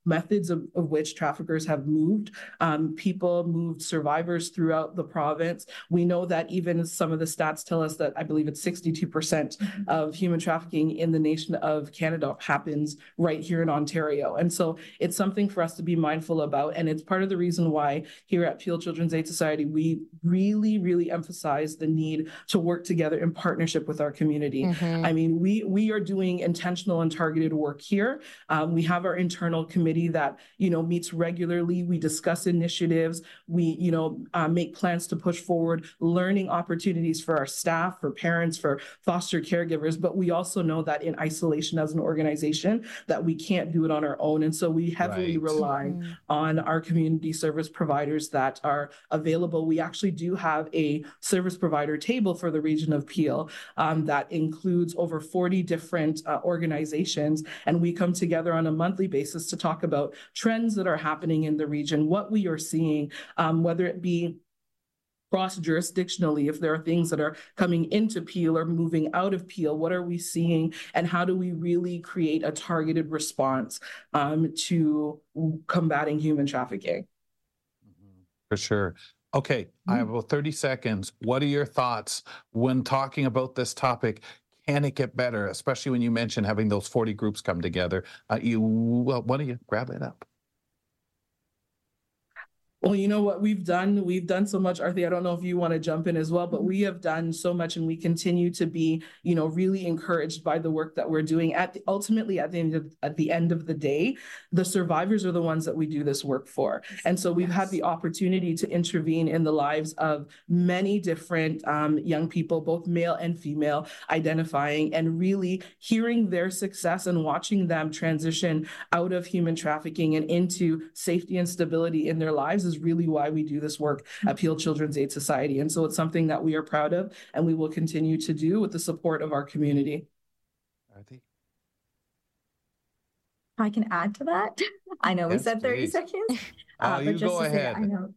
methods of, of which traffickers have moved um, people moved survivors throughout the province we know that even some of the stats tell us that i believe it's 62% mm-hmm. of human trafficking in the nation of canada happens right here in ontario and so it's something for us to be mindful about and it's part of the reason why here at peel children's aid society we really really emphasize the need to work together in partnership with our community mm-hmm. i mean we we are doing intentional and targeted work here um, we have our internal committee that you know meets regularly. We discuss initiatives. We you know uh, make plans to push forward learning opportunities for our staff, for parents, for foster caregivers. But we also know that in isolation as an organization, that we can't do it on our own, and so we heavily right. rely mm-hmm. on our community service providers that are available. We actually do have a service provider table for the region of Peel um, that includes over 40 different uh, organizations, and we come together on a monthly basis to talk about trends that are happening in the region, what we are seeing, um, whether it be cross jurisdictionally if there are things that are coming into peel or moving out of peel what are we seeing and how do we really create a targeted response um, to combating human trafficking for sure okay mm-hmm. i have about 30 seconds what are your thoughts when talking about this topic can it get better? Especially when you mention having those 40 groups come together. Uh, you, well, why don't you grab it up? Well, you know what we've done? We've done so much, Arathi. I don't know if you want to jump in as well, but we have done so much and we continue to be, you know, really encouraged by the work that we're doing. At the, ultimately, at the end of at the end of the day, the survivors are the ones that we do this work for. And so we've yes. had the opportunity to intervene in the lives of many different um, young people, both male and female, identifying and really hearing their success and watching them transition out of human trafficking and into safety and stability in their lives is really why we do this work at Peel Children's Aid Society. And so it's something that we are proud of and we will continue to do with the support of our community. I can add to that. I know yes, we said 30 please. seconds. Uh, uh, you go ahead. Say, I know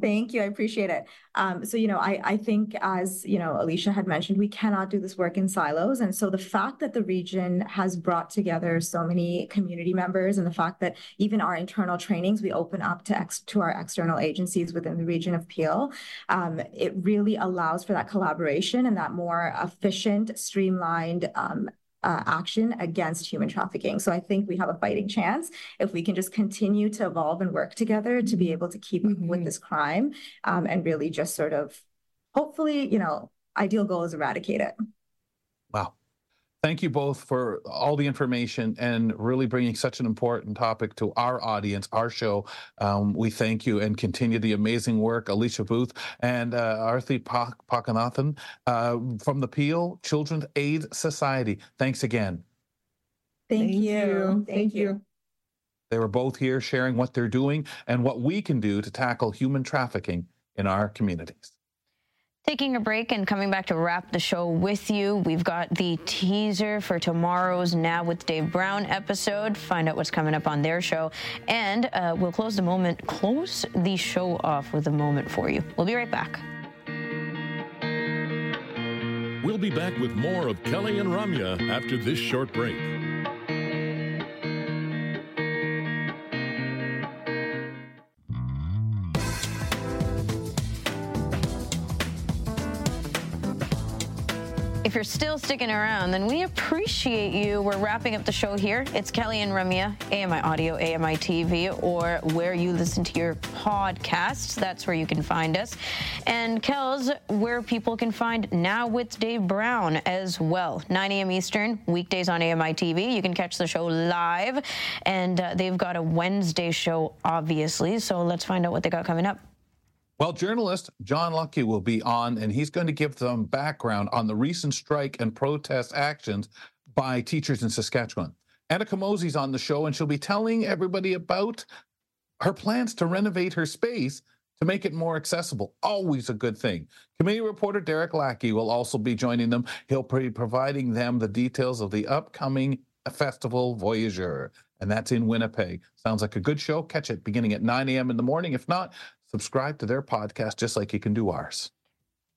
Thank you. I appreciate it. Um, so, you know, I, I think as, you know, Alicia had mentioned, we cannot do this work in silos. And so the fact that the region has brought together so many community members and the fact that even our internal trainings, we open up to, ex- to our external agencies within the region of Peel, um, it really allows for that collaboration and that more efficient, streamlined um, uh, action against human trafficking. So I think we have a fighting chance if we can just continue to evolve and work together to be able to keep mm-hmm. with this crime um, and really just sort of hopefully, you know, ideal goal is eradicate it. Wow. Thank you both for all the information and really bringing such an important topic to our audience, our show. Um, we thank you and continue the amazing work, Alicia Booth and uh, Arathi Pakanathan uh, from the Peel Children's Aid Society. Thanks again. Thank, thank you. you. Thank, thank you. you. They were both here sharing what they're doing and what we can do to tackle human trafficking in our communities. Taking a break and coming back to wrap the show with you, we've got the teaser for tomorrow's Now with Dave Brown episode. Find out what's coming up on their show, and uh, we'll close the moment, close the show off with a moment for you. We'll be right back. We'll be back with more of Kelly and Ramya after this short break. If you're still sticking around, then we appreciate you. We're wrapping up the show here. It's Kelly and Ramya, AMI Audio, AMI TV, or where you listen to your podcasts. That's where you can find us. And Kel's, where people can find Now with Dave Brown as well. 9 a.m. Eastern, weekdays on AMI TV. You can catch the show live. And uh, they've got a Wednesday show, obviously. So let's find out what they got coming up. Well, journalist John Lucky will be on, and he's going to give them background on the recent strike and protest actions by teachers in Saskatchewan. Anna Camosi's on the show, and she'll be telling everybody about her plans to renovate her space to make it more accessible. Always a good thing. Committee reporter Derek Lackey will also be joining them. He'll be providing them the details of the upcoming festival Voyageur, and that's in Winnipeg. Sounds like a good show. Catch it beginning at 9 a.m. in the morning. If not, subscribe to their podcast just like you can do ours.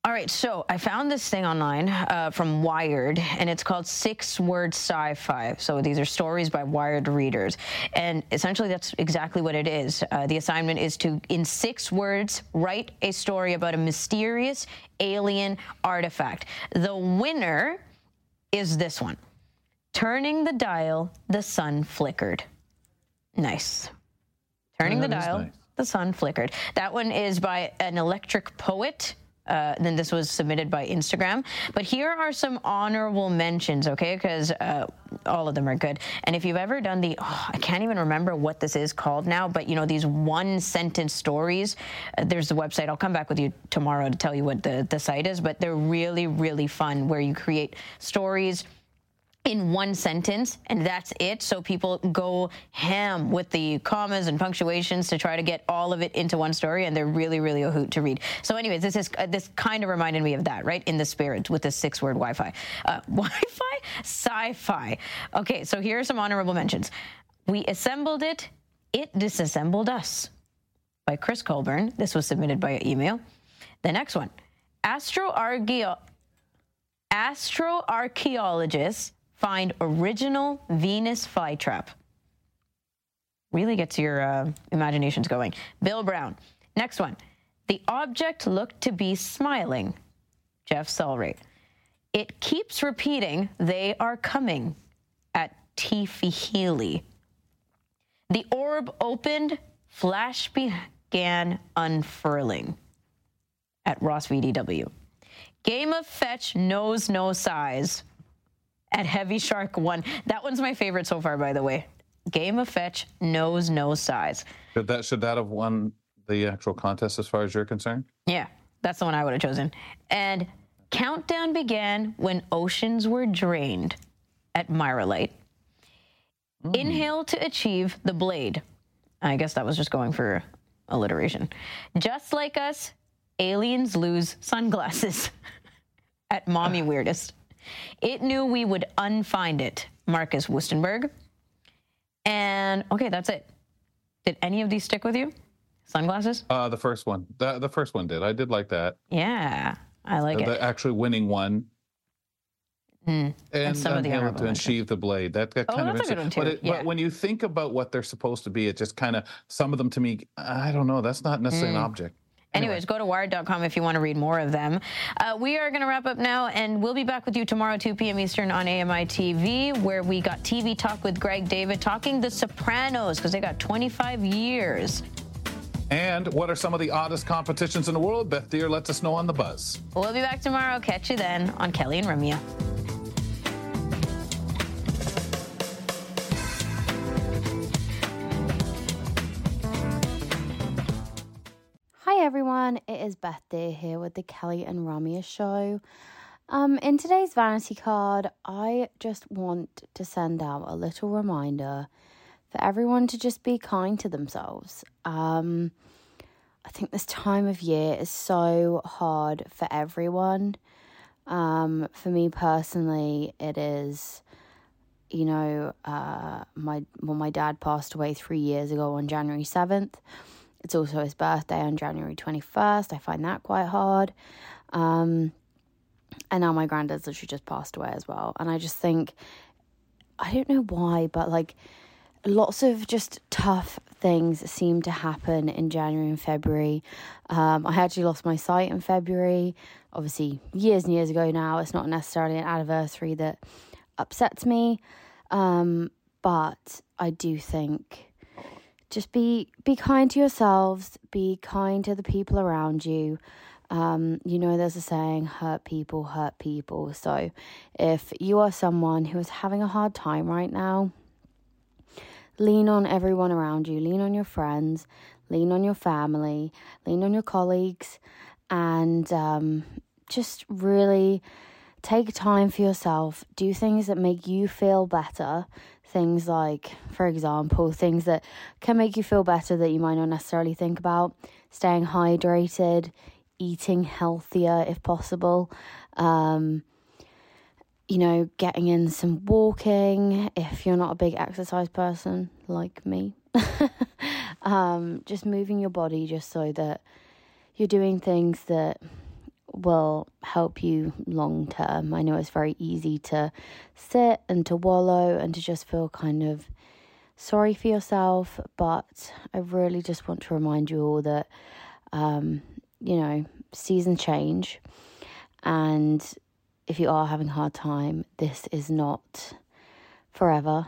All right, so I found this thing online uh, from Wired, and it's called Six Word Sci Fi. So these are stories by Wired readers. And essentially, that's exactly what it is. Uh, the assignment is to, in six words, write a story about a mysterious alien artifact. The winner is this one Turning the Dial, the Sun Flickered. Nice. Turning Oh, the Dial, nice. The Sun Flickered. That one is by an electric poet. Uh, then this was submitted by Instagram. But here are some honorable mentions, okay? Because uh, all of them are good. And if you've ever done the, oh, I can't even remember what this is called now, but you know, these one sentence stories, uh, there's the website. I'll come back with you tomorrow to tell you what the, the site is, but they're really, really fun where you create stories in one sentence and that's it. So people go ham with the commas and punctuations to try to get all of it into one story and they're really really a hoot to read. So anyways this is uh, this kind of reminded me of that right? In the spirit with the six word wi-fi. Uh, wi-fi? Sci-fi. Okay so here are some honorable mentions. We assembled it. It disassembled us. By chris colburn. This was submitted by email. The next one. Astroarchaeo astroarchaeologists find original Venus flytrap. Really gets your uh, imaginations going. Bill Brown. Next one. The object looked to be smiling. Jeff Sulray. It keeps repeating, they are coming at Tiffy Healy. The orb opened, flash began unfurling at Ross VDW. Game of Fetch knows no size at Heavy Shark 1. That one's my favorite so far, by the way. Game of Fetch knows no size. Should that should that have won the actual contest as far as you're concerned? Yeah, that's the one I would have chosen. And countdown began when oceans were drained at Myralite. Hmm. Inhale to achieve the blade. I guess that was just going for alliteration. Just like us, aliens lose sunglasses at Mommy Weirdest. It knew we would unfind it. Marcus Wustenberg. And okay, that's it. Did any of these stick with you? Sunglasses? Uh, the first one. The, the first one did. I did like that. Yeah, I like the, it. The actually winning one. Mm. And, some of the to achieve the blade. That, that Oh, kind of that's a good interesting. one, but, too. it, Yeah. but when you think about what they're supposed to be, it just kind of some of them to me. I don't know. That's not necessarily an Mm. object. Anyways, go to wired.com if you want to read more of them. Uh, we are going to wrap up now, and we'll be back with you tomorrow, 2 p.m. Eastern on AMI TV, where we got TV Talk with Greg David talking The Sopranos because they got 25 years. And what are some of the oddest competitions in the world? Beth Deer lets us know on the buzz. We'll be back tomorrow. Catch you then on Kelly and Ramya. Everyone, it is Beth Deer here with the Kelly and Ramya show. Um, in today's vanity card, I just want to send out a little reminder for everyone to just be kind to themselves. Um, I think this time of year is so hard for everyone. Um, for me personally, it is. You know, uh, my well, my dad passed away three years ago on January seventh. It's also his birthday on January 21st. I find that quite hard. Um, and now my granddad's literally just passed away as well. And I just think, I don't know why, but like lots of just tough things seem to happen in January and February. Um, I actually lost my sight in February, obviously, years and years ago now. It's not necessarily an anniversary that upsets me, um, but I do think just be be kind to yourselves, be kind to the people around you. Um, you know, there's a saying, hurt people hurt people. So if you are someone who is having a hard time right now, lean on everyone around you, lean on your friends, lean on your family, lean on your colleagues, and um, just really take time for yourself. Do things that make you feel better. Things like, for example, things that can make you feel better that you might not necessarily think about. Staying hydrated, eating healthier if possible. Um, you know, getting in some walking if you're not a big exercise person like me. um, just moving your body just so that you're doing things that will help you long term. I know it's very easy to sit and to wallow and to just feel kind of sorry for yourself, but I really just want to remind you all that, um, you know, seasons change and if you are having a hard time, this is not forever.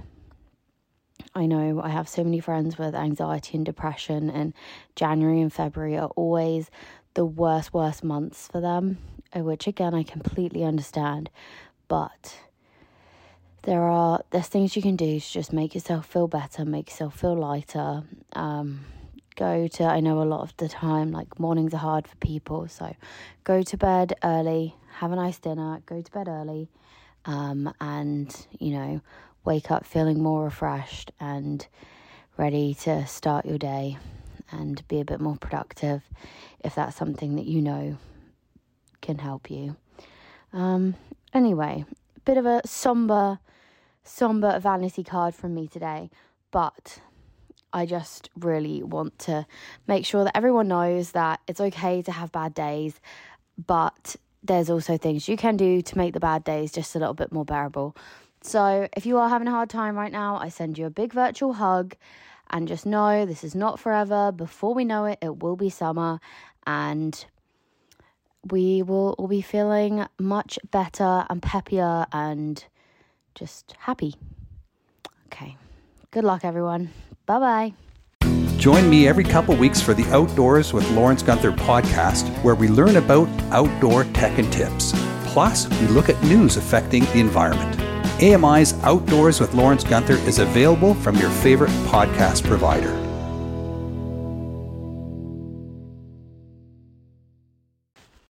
I know I have so many friends with anxiety and depression, and January and February are always the worst, worst months for them, uh, which again I completely understand. But there are there's things you can do to just make yourself feel better, make yourself feel lighter. Um, go to I know a lot of the time like mornings are hard for people, so go to bed early, have a nice dinner, go to bed early, um, and you know wake up feeling more refreshed and ready to start your day and be a bit more productive if that's something that you know can help you. Um, anyway, bit of a somber, somber vanity card from me today, but I just really want to make sure that everyone knows that it's okay to have bad days, but there's also things you can do to make the bad days just a little bit more bearable. So, if you are having a hard time right now, I send you a big virtual hug and just know this is not forever. Before we know it, it will be summer and we will all be feeling much better and peppier and just happy. Okay. Good luck, everyone. Bye bye. Join me every couple weeks for the Outdoors with Lawrence Gunther podcast, where we learn about outdoor tech and tips. Plus, we look at news affecting the environment. AMI's Outdoors with Lawrence Gunther is available from your favorite podcast provider.